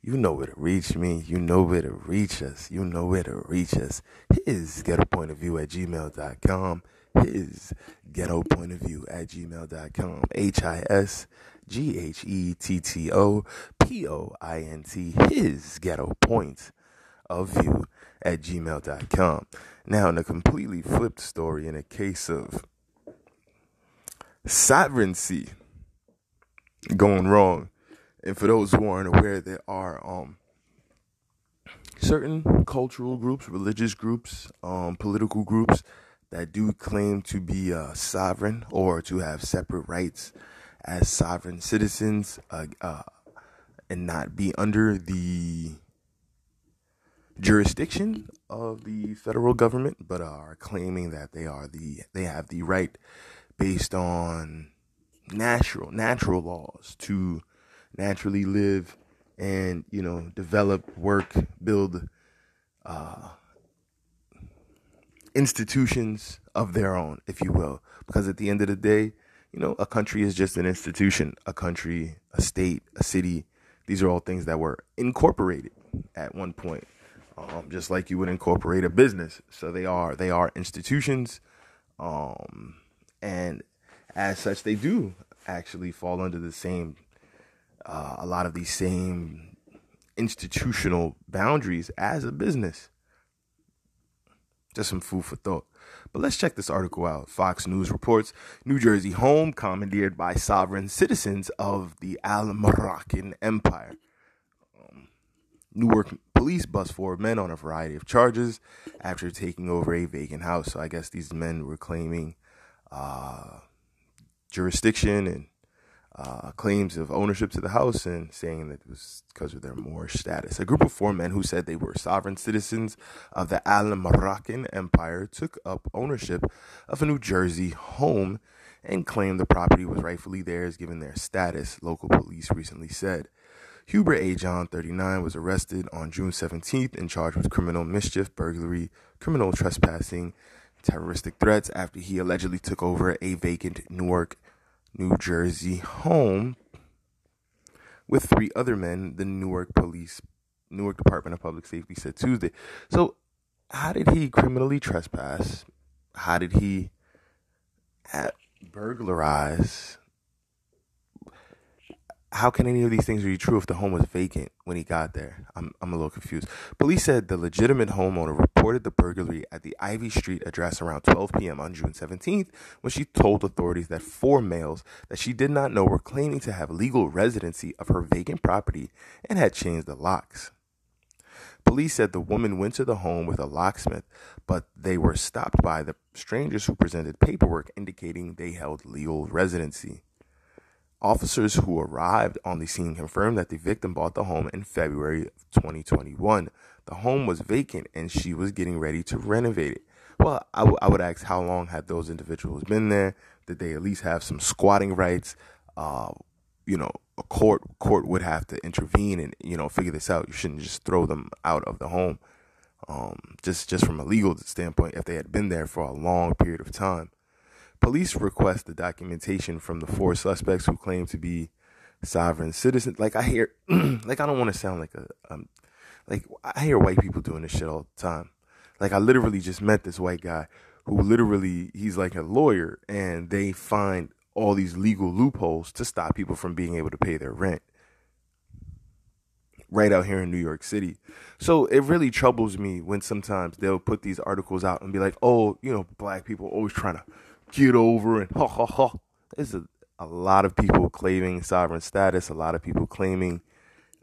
you know where to reach me. You know where to reach us. You know where to reach us. His ghetto point of view at gmail.com. His ghetto point of view at gmail.com. H I S G H E T T O P O I N T. His ghetto point of view at gmail.com. Now, in a completely flipped story, in a case of sovereignty going wrong. And for those who aren't aware, there are um, certain cultural groups, religious groups, um, political groups that do claim to be uh, sovereign or to have separate rights as sovereign citizens uh, uh, and not be under the jurisdiction of the federal government, but are claiming that they are the they have the right based on natural natural laws to naturally live and you know develop work build uh, institutions of their own if you will. Because at the end of the day you know a country is just an institution a country a state a city. These are all things that were incorporated at one point um, just like you would incorporate a business. So they are they are institutions um, and as such, they do actually fall under the same, uh, a lot of these same institutional boundaries as a business. Just some food for thought. But let's check this article out. Fox News reports New Jersey home commandeered by sovereign citizens of the Al Moroccan Empire. Um, Newark police bust four men on a variety of charges after taking over a vacant house. So I guess these men were claiming uh, jurisdiction and uh, claims of ownership to the house and saying that it was because of their Moorish status. A group of four men who said they were sovereign citizens of the Al Moroccan Empire took up ownership of a New Jersey home and claimed the property was rightfully theirs given their status, local police recently said. Hubert A. John, 39, was arrested on June 17th and charged with criminal mischief, burglary, criminal trespassing, terroristic threats after he allegedly took over a vacant Newark, New Jersey home with three other men, the Newark Police, Newark Department of Public Safety said Tuesday. So, how did he criminally trespass? How did he uh, burglarize how can any of these things be true if the home was vacant when he got there? I'm, I'm a little confused. Police said the legitimate homeowner reported the burglary at the Ivy Street address around 12 p.m. on June 17th when she told authorities that four males that she did not know were claiming to have legal residency of her vacant property and had changed the locks. Police said the woman went to the home with a locksmith, but they were stopped by the strangers who presented paperwork indicating they held legal residency. Officers who arrived on the scene confirmed that the victim bought the home in February of 2021. The home was vacant and she was getting ready to renovate it. Well, I, w- I would ask how long had those individuals been there? Did they at least have some squatting rights? Uh, you know, a court court would have to intervene and you know figure this out. You shouldn't just throw them out of the home. Um, just just from a legal standpoint, if they had been there for a long period of time. Police request the documentation from the four suspects who claim to be sovereign citizens. Like I hear, like I don't want to sound like a, um, like I hear white people doing this shit all the time. Like I literally just met this white guy who literally he's like a lawyer, and they find all these legal loopholes to stop people from being able to pay their rent right out here in New York City. So it really troubles me when sometimes they'll put these articles out and be like, oh, you know, black people always trying to get over and ha ha ha. There's a, a lot of people claiming sovereign status, a lot of people claiming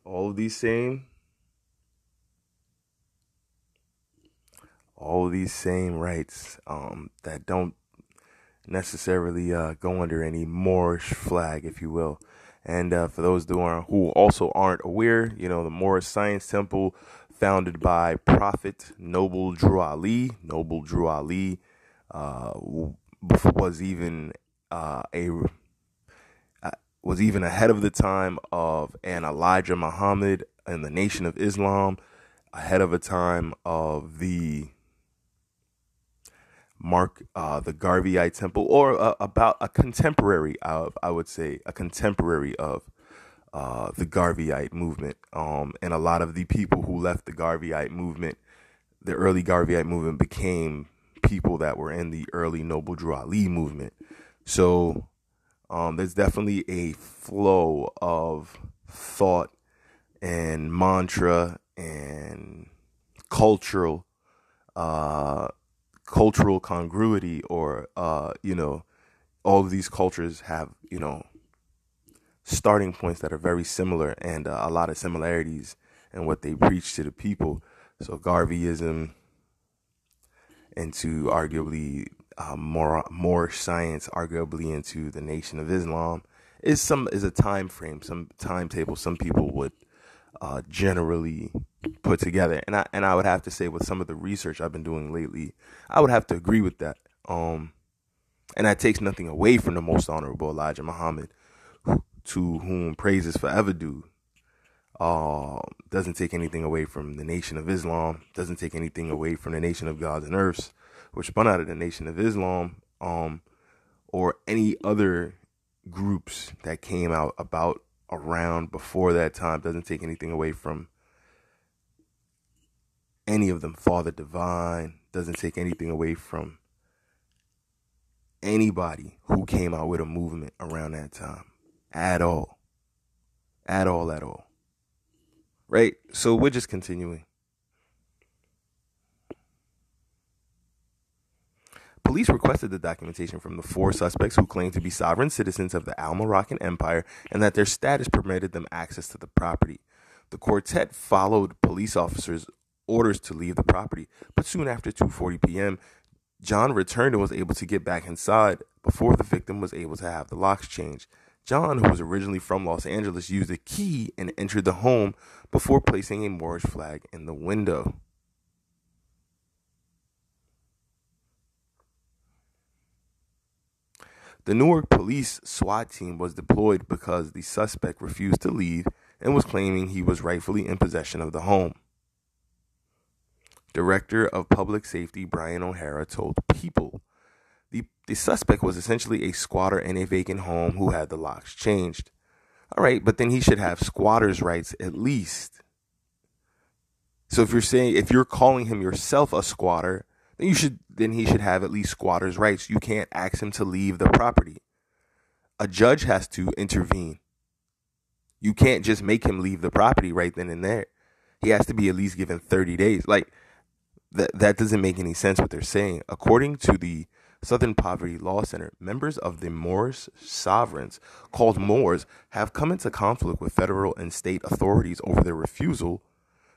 all of these same all these same rights um, that don't necessarily uh, go under any Moorish flag, if you will. And uh, for those who, are, who also aren't aware, you know, the Moorish Science Temple, founded by Prophet Noble Drew Ali. Noble Drew Ali uh, was even uh, a uh, was even ahead of the time of an Elijah Muhammad and the Nation of Islam, ahead of a time of the mark uh, the Garveyite temple, or uh, about a contemporary of, I would say, a contemporary of uh, the Garveyite movement. Um, and a lot of the people who left the Garveyite movement, the early Garveyite movement, became people that were in the early Noble Drew Ali movement. So um, there's definitely a flow of thought and mantra and cultural uh, cultural congruity or uh, you know all of these cultures have you know starting points that are very similar and uh, a lot of similarities in what they preach to the people so garveyism into arguably uh, more science arguably into the nation of islam is some is a time frame some timetable some people would uh, generally put together. And I and I would have to say with some of the research I've been doing lately, I would have to agree with that. Um, and that takes nothing away from the most honorable Elijah Muhammad, to whom praise is forever due. Uh, doesn't take anything away from the Nation of Islam. Doesn't take anything away from the Nation of Gods and Earths, which spun out of the Nation of Islam. Um, or any other groups that came out about around before that time. Doesn't take anything away from any of them. Father Divine doesn't take anything away from anybody who came out with a movement around that time at all. At all, at all. Right? So we're just continuing. Police requested the documentation from the four suspects who claimed to be sovereign citizens of the Al Moroccan Empire and that their status permitted them access to the property. The quartet followed police officers' orders to leave the property, but soon after 2:40 p.m., John returned and was able to get back inside before the victim was able to have the locks changed. John, who was originally from Los Angeles, used a key and entered the home before placing a Moorish flag in the window. The Newark police SWAT team was deployed because the suspect refused to leave and was claiming he was rightfully in possession of the home. Director of Public Safety Brian O'Hara told People the, the suspect was essentially a squatter in a vacant home who had the locks changed. All right, but then he should have squatter's rights at least. So if you're saying if you're calling him yourself a squatter, then you should then he should have at least squatter's rights. You can't ask him to leave the property. A judge has to intervene. You can't just make him leave the property right then and there. He has to be at least given 30 days. Like that that doesn't make any sense what they're saying. According to the Southern Poverty Law Center, members of the Moorish sovereigns, called Moors, have come into conflict with federal and state authorities over their refusal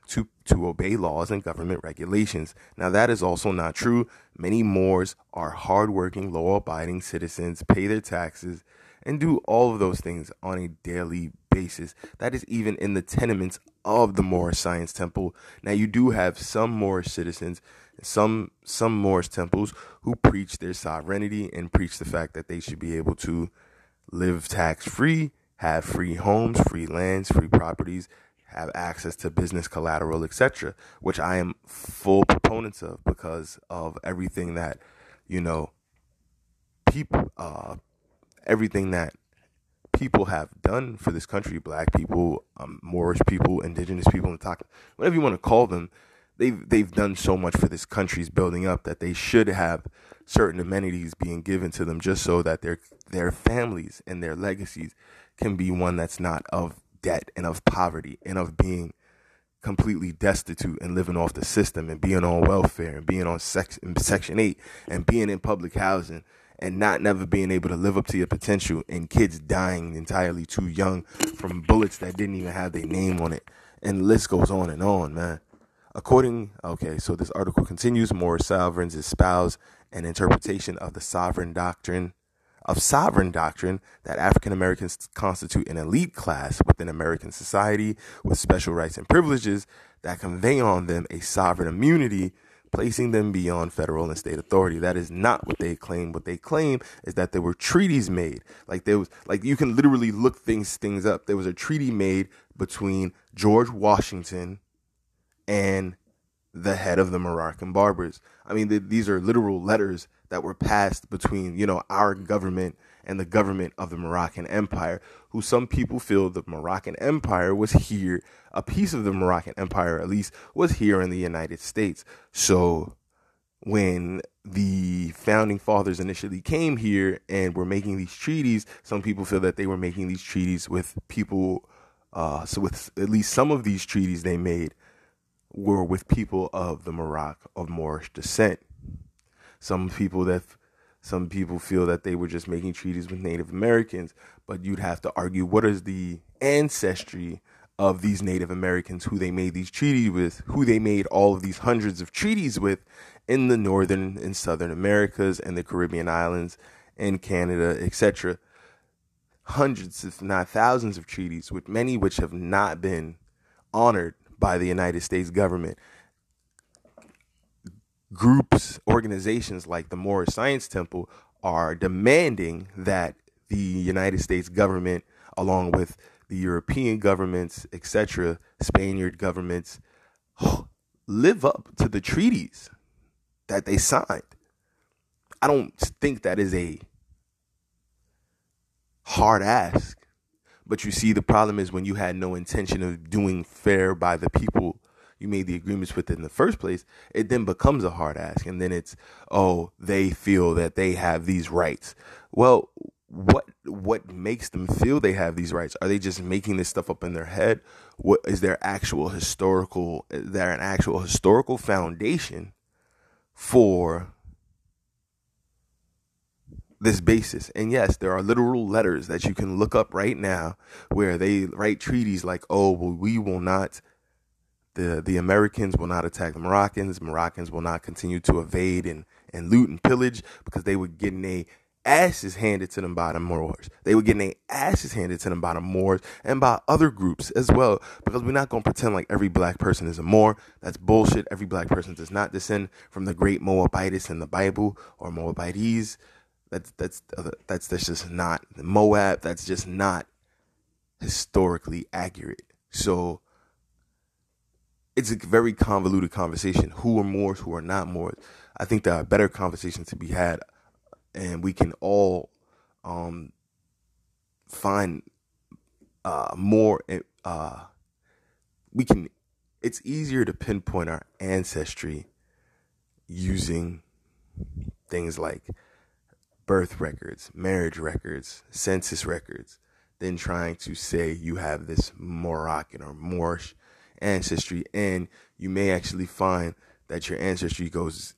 to, to obey laws and government regulations. Now, that is also not true. Many Moors are hardworking, law abiding citizens, pay their taxes, and do all of those things on a daily basis. That is even in the tenements of the Moorish Science Temple. Now, you do have some Moorish citizens, some some Moorish temples who preach their sovereignty and preach the fact that they should be able to live tax free, have free homes, free lands, free properties, have access to business collateral, etc., which I am full proponents of because of everything that, you know, people, uh, everything that people have done for this country, black people, um, Moorish people, indigenous people, whatever you want to call them, they've they've done so much for this country's building up that they should have certain amenities being given to them just so that their their families and their legacies can be one that's not of debt and of poverty and of being completely destitute and living off the system and being on welfare and being on sex, section 8 and being in public housing and not never being able to live up to your potential and kids dying entirely too young from bullets that didn't even have their name on it. And the list goes on and on man according okay so this article continues more sovereigns espouse an interpretation of the sovereign doctrine of sovereign doctrine that African Americans constitute an elite class within American society with special rights and privileges that convey on them a sovereign immunity, placing them beyond federal and state authority. That is not what they claim. What they claim is that there were treaties made. Like there was like you can literally look things things up. There was a treaty made between George Washington and the head of the Moroccan Berbers. I mean, the, these are literal letters that were passed between, you know, our government and the government of the Moroccan Empire, who some people feel the Moroccan Empire was here, a piece of the Moroccan Empire at least was here in the United States. So when the founding fathers initially came here and were making these treaties, some people feel that they were making these treaties with people, uh, so with at least some of these treaties they made were with people of the Morocco of Moorish descent. Some people that some people feel that they were just making treaties with Native Americans, but you'd have to argue what is the ancestry of these Native Americans who they made these treaties with, who they made all of these hundreds of treaties with in the northern and southern Americas and the Caribbean islands and Canada, etc. Hundreds, if not thousands, of treaties, with many which have not been honored by the United States government groups, organizations like the Moorish Science Temple are demanding that the United States government, along with the European governments, etc., Spaniard governments, live up to the treaties that they signed. I don't think that is a hard ask. But you see, the problem is when you had no intention of doing fair by the people you made the agreements with in the first place, it then becomes a hard ask. And then it's, oh, they feel that they have these rights. Well, what what makes them feel they have these rights? Are they just making this stuff up in their head? What is there actual historical is there an actual historical foundation for this basis. And yes, there are literal letters that you can look up right now where they write treaties like, oh, well, we will not the the Americans will not attack the Moroccans. Moroccans will not continue to evade and, and loot and pillage because they were getting their asses handed to them by the Moors. They were getting their asses handed to them by the Moors and by other groups as well. Because we're not gonna pretend like every black person is a Moor. That's bullshit. Every black person does not descend from the great Moabites in the Bible or Moabites. That's that's that's that's just not Moab. That's just not historically accurate. So it's a very convoluted conversation. Who are Moors? Who are not Moors? I think there are better conversations to be had, and we can all um, find uh, more. Uh, we can. It's easier to pinpoint our ancestry using things like birth records, marriage records, census records, than trying to say you have this Moroccan or Moorish ancestry, and you may actually find that your ancestry goes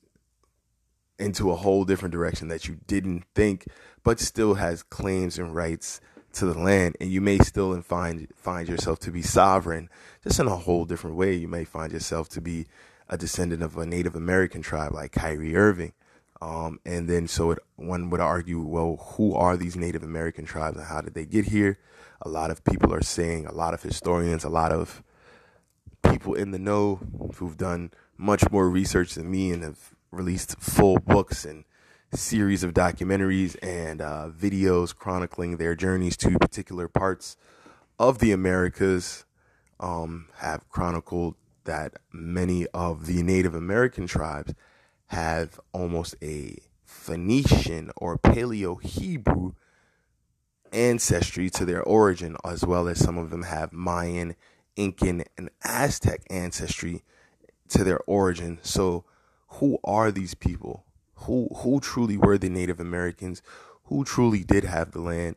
into a whole different direction that you didn't think, but still has claims and rights to the land, and you may still find find yourself to be sovereign, just in a whole different way. You may find yourself to be a descendant of a Native American tribe like Kyrie Irving. Um, and then, so it, one would argue, well, who are these Native American tribes and how did they get here? A lot of people are saying, a lot of historians, a lot of people in the know who've done much more research than me and have released full books and series of documentaries and uh, videos chronicling their journeys to particular parts of the Americas um, have chronicled that many of the Native American tribes have almost a Phoenician or Paleo Hebrew ancestry to their origin, as well as some of them have Mayan, Incan, and Aztec ancestry to their origin. So, who are these people? Who who truly were the Native Americans? Who truly did have the land?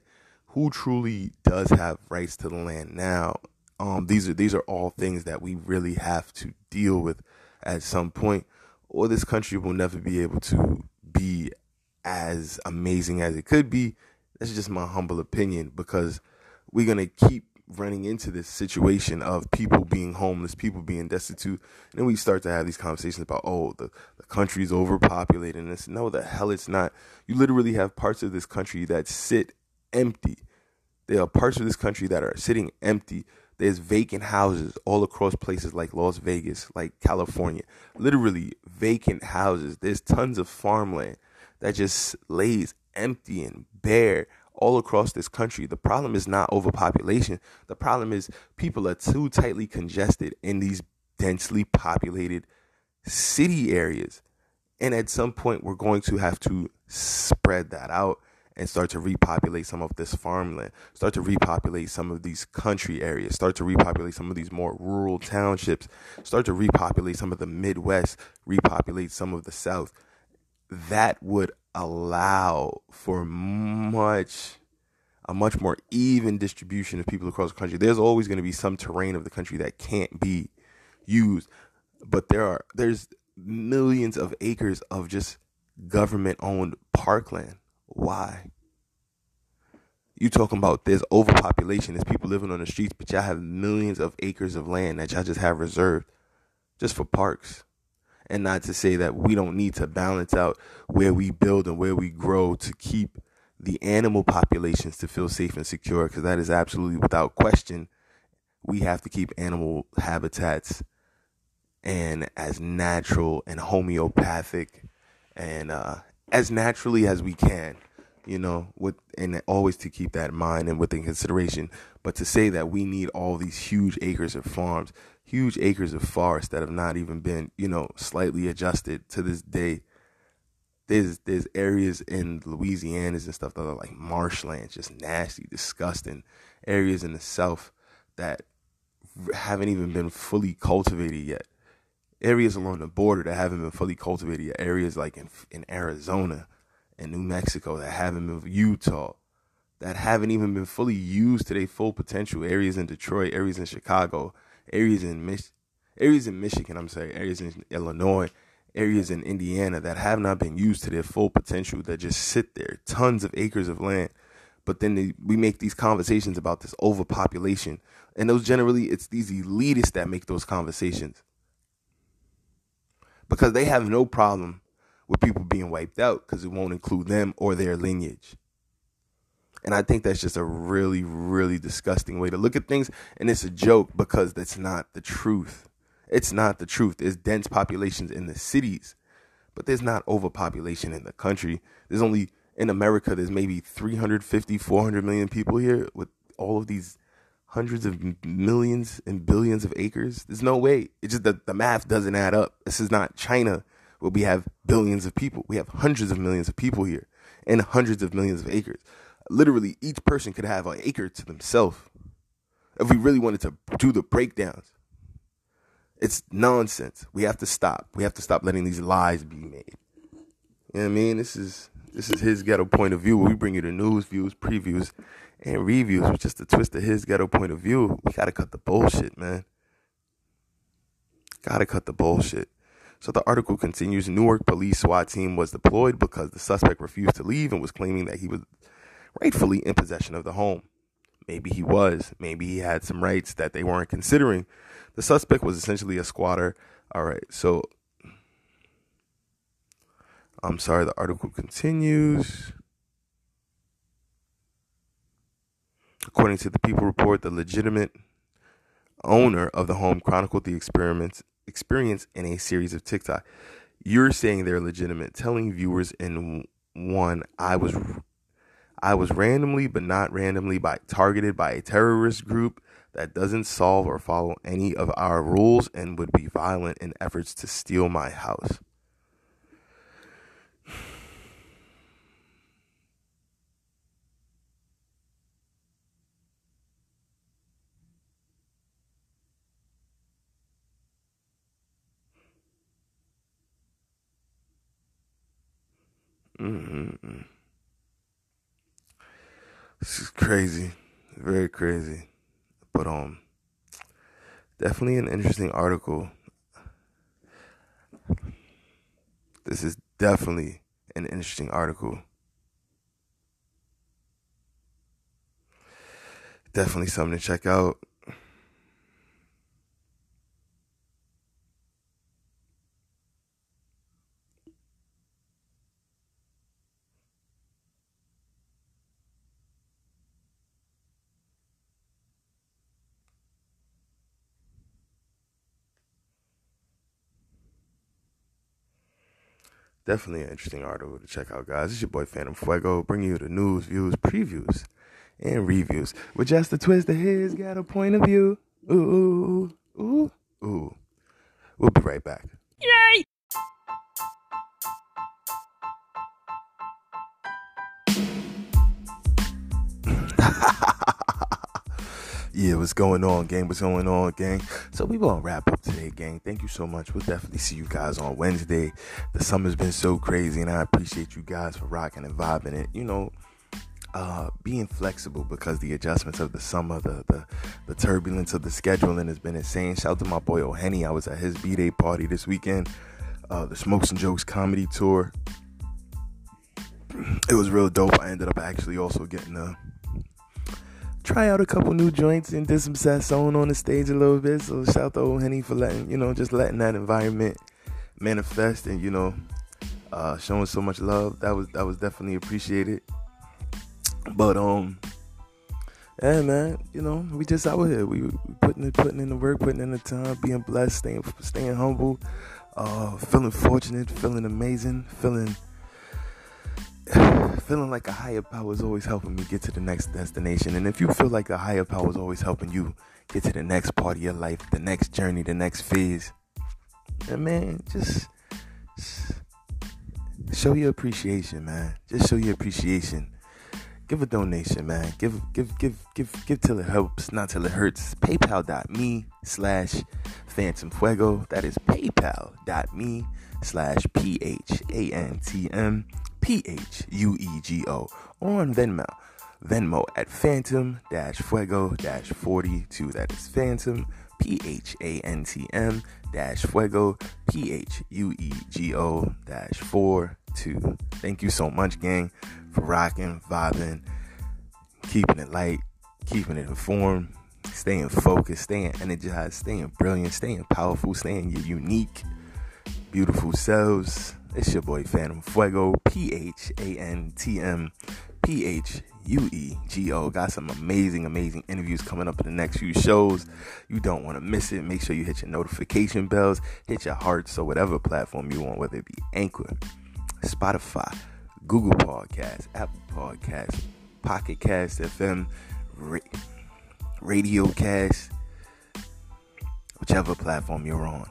Who truly does have rights to the land now? Um, these are these are all things that we really have to deal with at some point, or this country will never be able to be as amazing as it could be. That's just my humble opinion because we're gonna keep running into this situation of people being homeless, people being destitute, and then we start to have these conversations about, oh, the, the country's overpopulated, and it's no, the hell it's not. You literally have parts of this country that sit empty. There are parts of this country that are sitting empty. There's vacant houses all across places like Las Vegas, like California. Literally vacant houses. There's tons of farmland that just lays empty and bare all across this country. The problem is not overpopulation. The problem is people are too tightly congested in these densely populated city areas. And at some point, we're going to have to spread that out and start to repopulate some of this farmland, start to repopulate some of these country areas, start to repopulate some of these more rural townships, start to repopulate some of the Midwest, repopulate some of the South. That would allow for much a much more even distribution of people across the country. There's always going to be some terrain of the country that can't be used, but there are there's millions of acres of just government owned parkland. Why? You talking about there's overpopulation, there's people living on the streets, but y'all have millions of acres of land that y'all just have reserved just for parks and not to say that we don't need to balance out where we build and where we grow to keep the animal populations to feel safe and secure because that is absolutely without question we have to keep animal habitats and as natural and homeopathic and uh, as naturally as we can you know with and always to keep that in mind and within consideration but to say that we need all these huge acres of farms huge acres of forest that have not even been, you know, slightly adjusted to this day. There's there's areas in Louisiana's and stuff that are like marshlands, just nasty, disgusting areas in the south that haven't even been fully cultivated yet. Areas along the border that haven't been fully cultivated yet. Areas like in in Arizona and New Mexico that haven't been Utah that haven't even been fully used to their full potential. Areas in Detroit, areas in Chicago, areas in Mich- areas in Michigan, I'm sorry, areas in Illinois, areas in Indiana that have not been used to their full potential that just sit there, tons of acres of land. But then they, we make these conversations about this overpopulation, and those generally it's these elitists that make those conversations because they have no problem with people being wiped out because it won't include them or their lineage. And I think that's just a really, really disgusting way to look at things. And it's a joke because that's not the truth. It's not the truth. There's dense populations in the cities, but there's not overpopulation in the country. There's only, in America, there's maybe 350, 400 million people here with all of these hundreds of millions and billions of acres. There's no way. It's just that the math doesn't add up. This is not China where we have billions of people. We have hundreds of millions of people here and hundreds of millions of acres literally each person could have an acre to themselves if we really wanted to do the breakdowns. It's nonsense. We have to stop. We have to stop letting these lies be made. You know what I mean? This is this is his ghetto point of view. We bring you the news, views, previews, and reviews with just a twist of his ghetto point of view. We gotta cut the bullshit, man. Gotta cut the bullshit. So the article continues Newark police SWAT team was deployed because the suspect refused to leave and was claiming that he was rightfully in possession of the home. Maybe he was. Maybe he had some rights that they weren't considering. The suspect was essentially a squatter. All right, so I'm sorry, the article continues. According to the People Report, the legitimate owner of the home chronicled the experiments experience in a series of TikTok. You're saying they're legitimate, telling viewers in one, I was I was randomly, but not randomly, by targeted by a terrorist group that doesn't solve or follow any of our rules and would be violent in efforts to steal my house. This is crazy, very crazy, but um, definitely an interesting article. This is definitely an interesting article. Definitely something to check out. Definitely an interesting article to check out, guys. It's your boy Phantom Phuego, bringing you the news, views, previews, and reviews with just a twist of his got a point of view. Ooh, ooh, ooh, ooh. We'll be right back. Yay! yeah, what's going on, gang? What's going on, gang? So we gonna wrap up today, gang. Thank you so much. We'll definitely see you guys on Wednesday. The summer's been so crazy, and I appreciate you guys for rocking and vibing it. You know, uh, being flexible because the adjustments of the summer, the, the the turbulence of the scheduling has been insane. Shout out to my boy O'Henny. I was at his B Day party this weekend. Uh, the Smokes and Jokes comedy tour. It was real dope. I ended up actually also getting a try out a couple new joints and did some sasson on on the stage a little bit. So shout out to old Henny for letting you know just letting that environment manifest and you know uh, showing so much love. That was that was definitely appreciated. But um, yeah, man, you know we just out here. We, we putting it, putting in the work, putting in the time, being blessed, staying staying humble, uh, feeling fortunate, feeling amazing, feeling feeling like a higher power is always helping me get to the next destination. And if you feel like a higher power is always helping you get to the next part of your life, the next journey, the next phase, and man, just, show your appreciation, man. Just show your appreciation. Give a donation, man. Give, give, give, give, give till it helps, not till it hurts. PayPal.me slash Phantom Phuego. That is PayPal.me slash P H A N T M P H U E G O, on Venmo. Venmo at Phantom Phuego 42. That is Phantom P H A N T M Phuego P H U E G O 42. Thank you so much, gang, for rocking, vibing, keeping it light, keeping it informed, staying focused, staying energized, staying brilliant, staying powerful, staying your unique, beautiful selves. It's your boy Phantom Phuego, P H A N T M P H U E G O. Got some amazing, amazing interviews coming up in the next few shows. You don't want to miss it. Make sure you hit your notification bells, hit your hearts, so whatever platform you want, whether it be Anchor, Spotify, Google Podcasts, Apple Podcasts, Pocket Cast FM, Ra- Radio Cast, whichever platform you're on,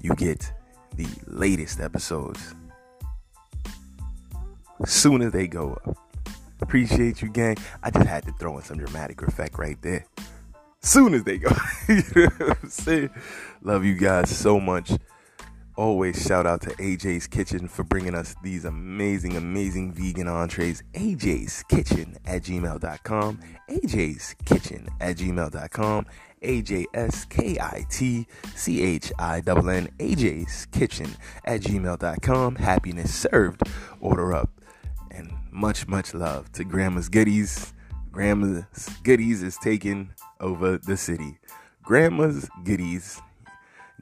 you get the latest episodes soon as they go up. Appreciate you, gang. I just had to throw in some dramatic effect right there. Soon as they go. you know I'm saying? Love you guys so much. Always shout out to AJ's Kitchen for bringing us these amazing, amazing vegan entrees. AJ's Kitchen at gmail.com. AJ's Kitchen at gmail.com. A J S K I T C H I N N. AJ's Kitchen at gmail.com. Happiness served. Order up and much, much love to Grandma's Goodies. Grandma's Goodies is taking over the city. Grandma's Goodies,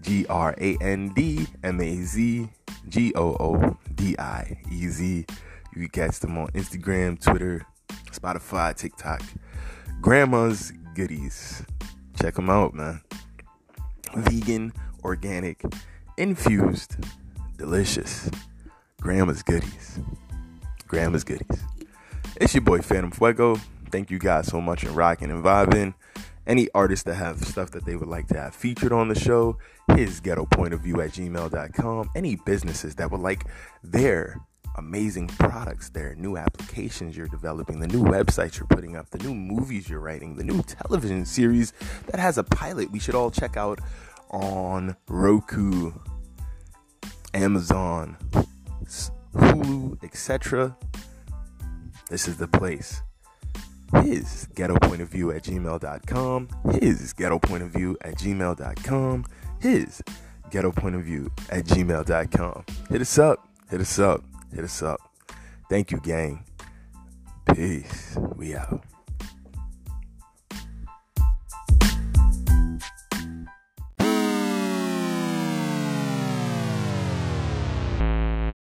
G R A N D M A Z G O O D I E Z. You can catch them on Instagram, Twitter, Spotify, TikTok. Grandma's Goodies. Check them out, man. Vegan, organic, infused, delicious. Grandma's Goodies. Grandma's Goodies. It's your boy Phantom Phuego. Thank you guys so much for rocking and vibing. Any artists that have stuff that they would like to have featured on the show, his ghetto point of view at gmail.com. Any businesses that would like their amazing products, there, new applications you're developing, the new websites you're putting up, the new movies you're writing, the new television series that has a pilot we should all check out on Roku, Amazon, Hulu, etc. This is the place. His ghetto point of view at gmail.com. His ghetto point of view at gmail.com. His ghetto point of view at gmail.com. Hit us up. Hit us up. Hit us up. Thank you, gang. Peace. We out.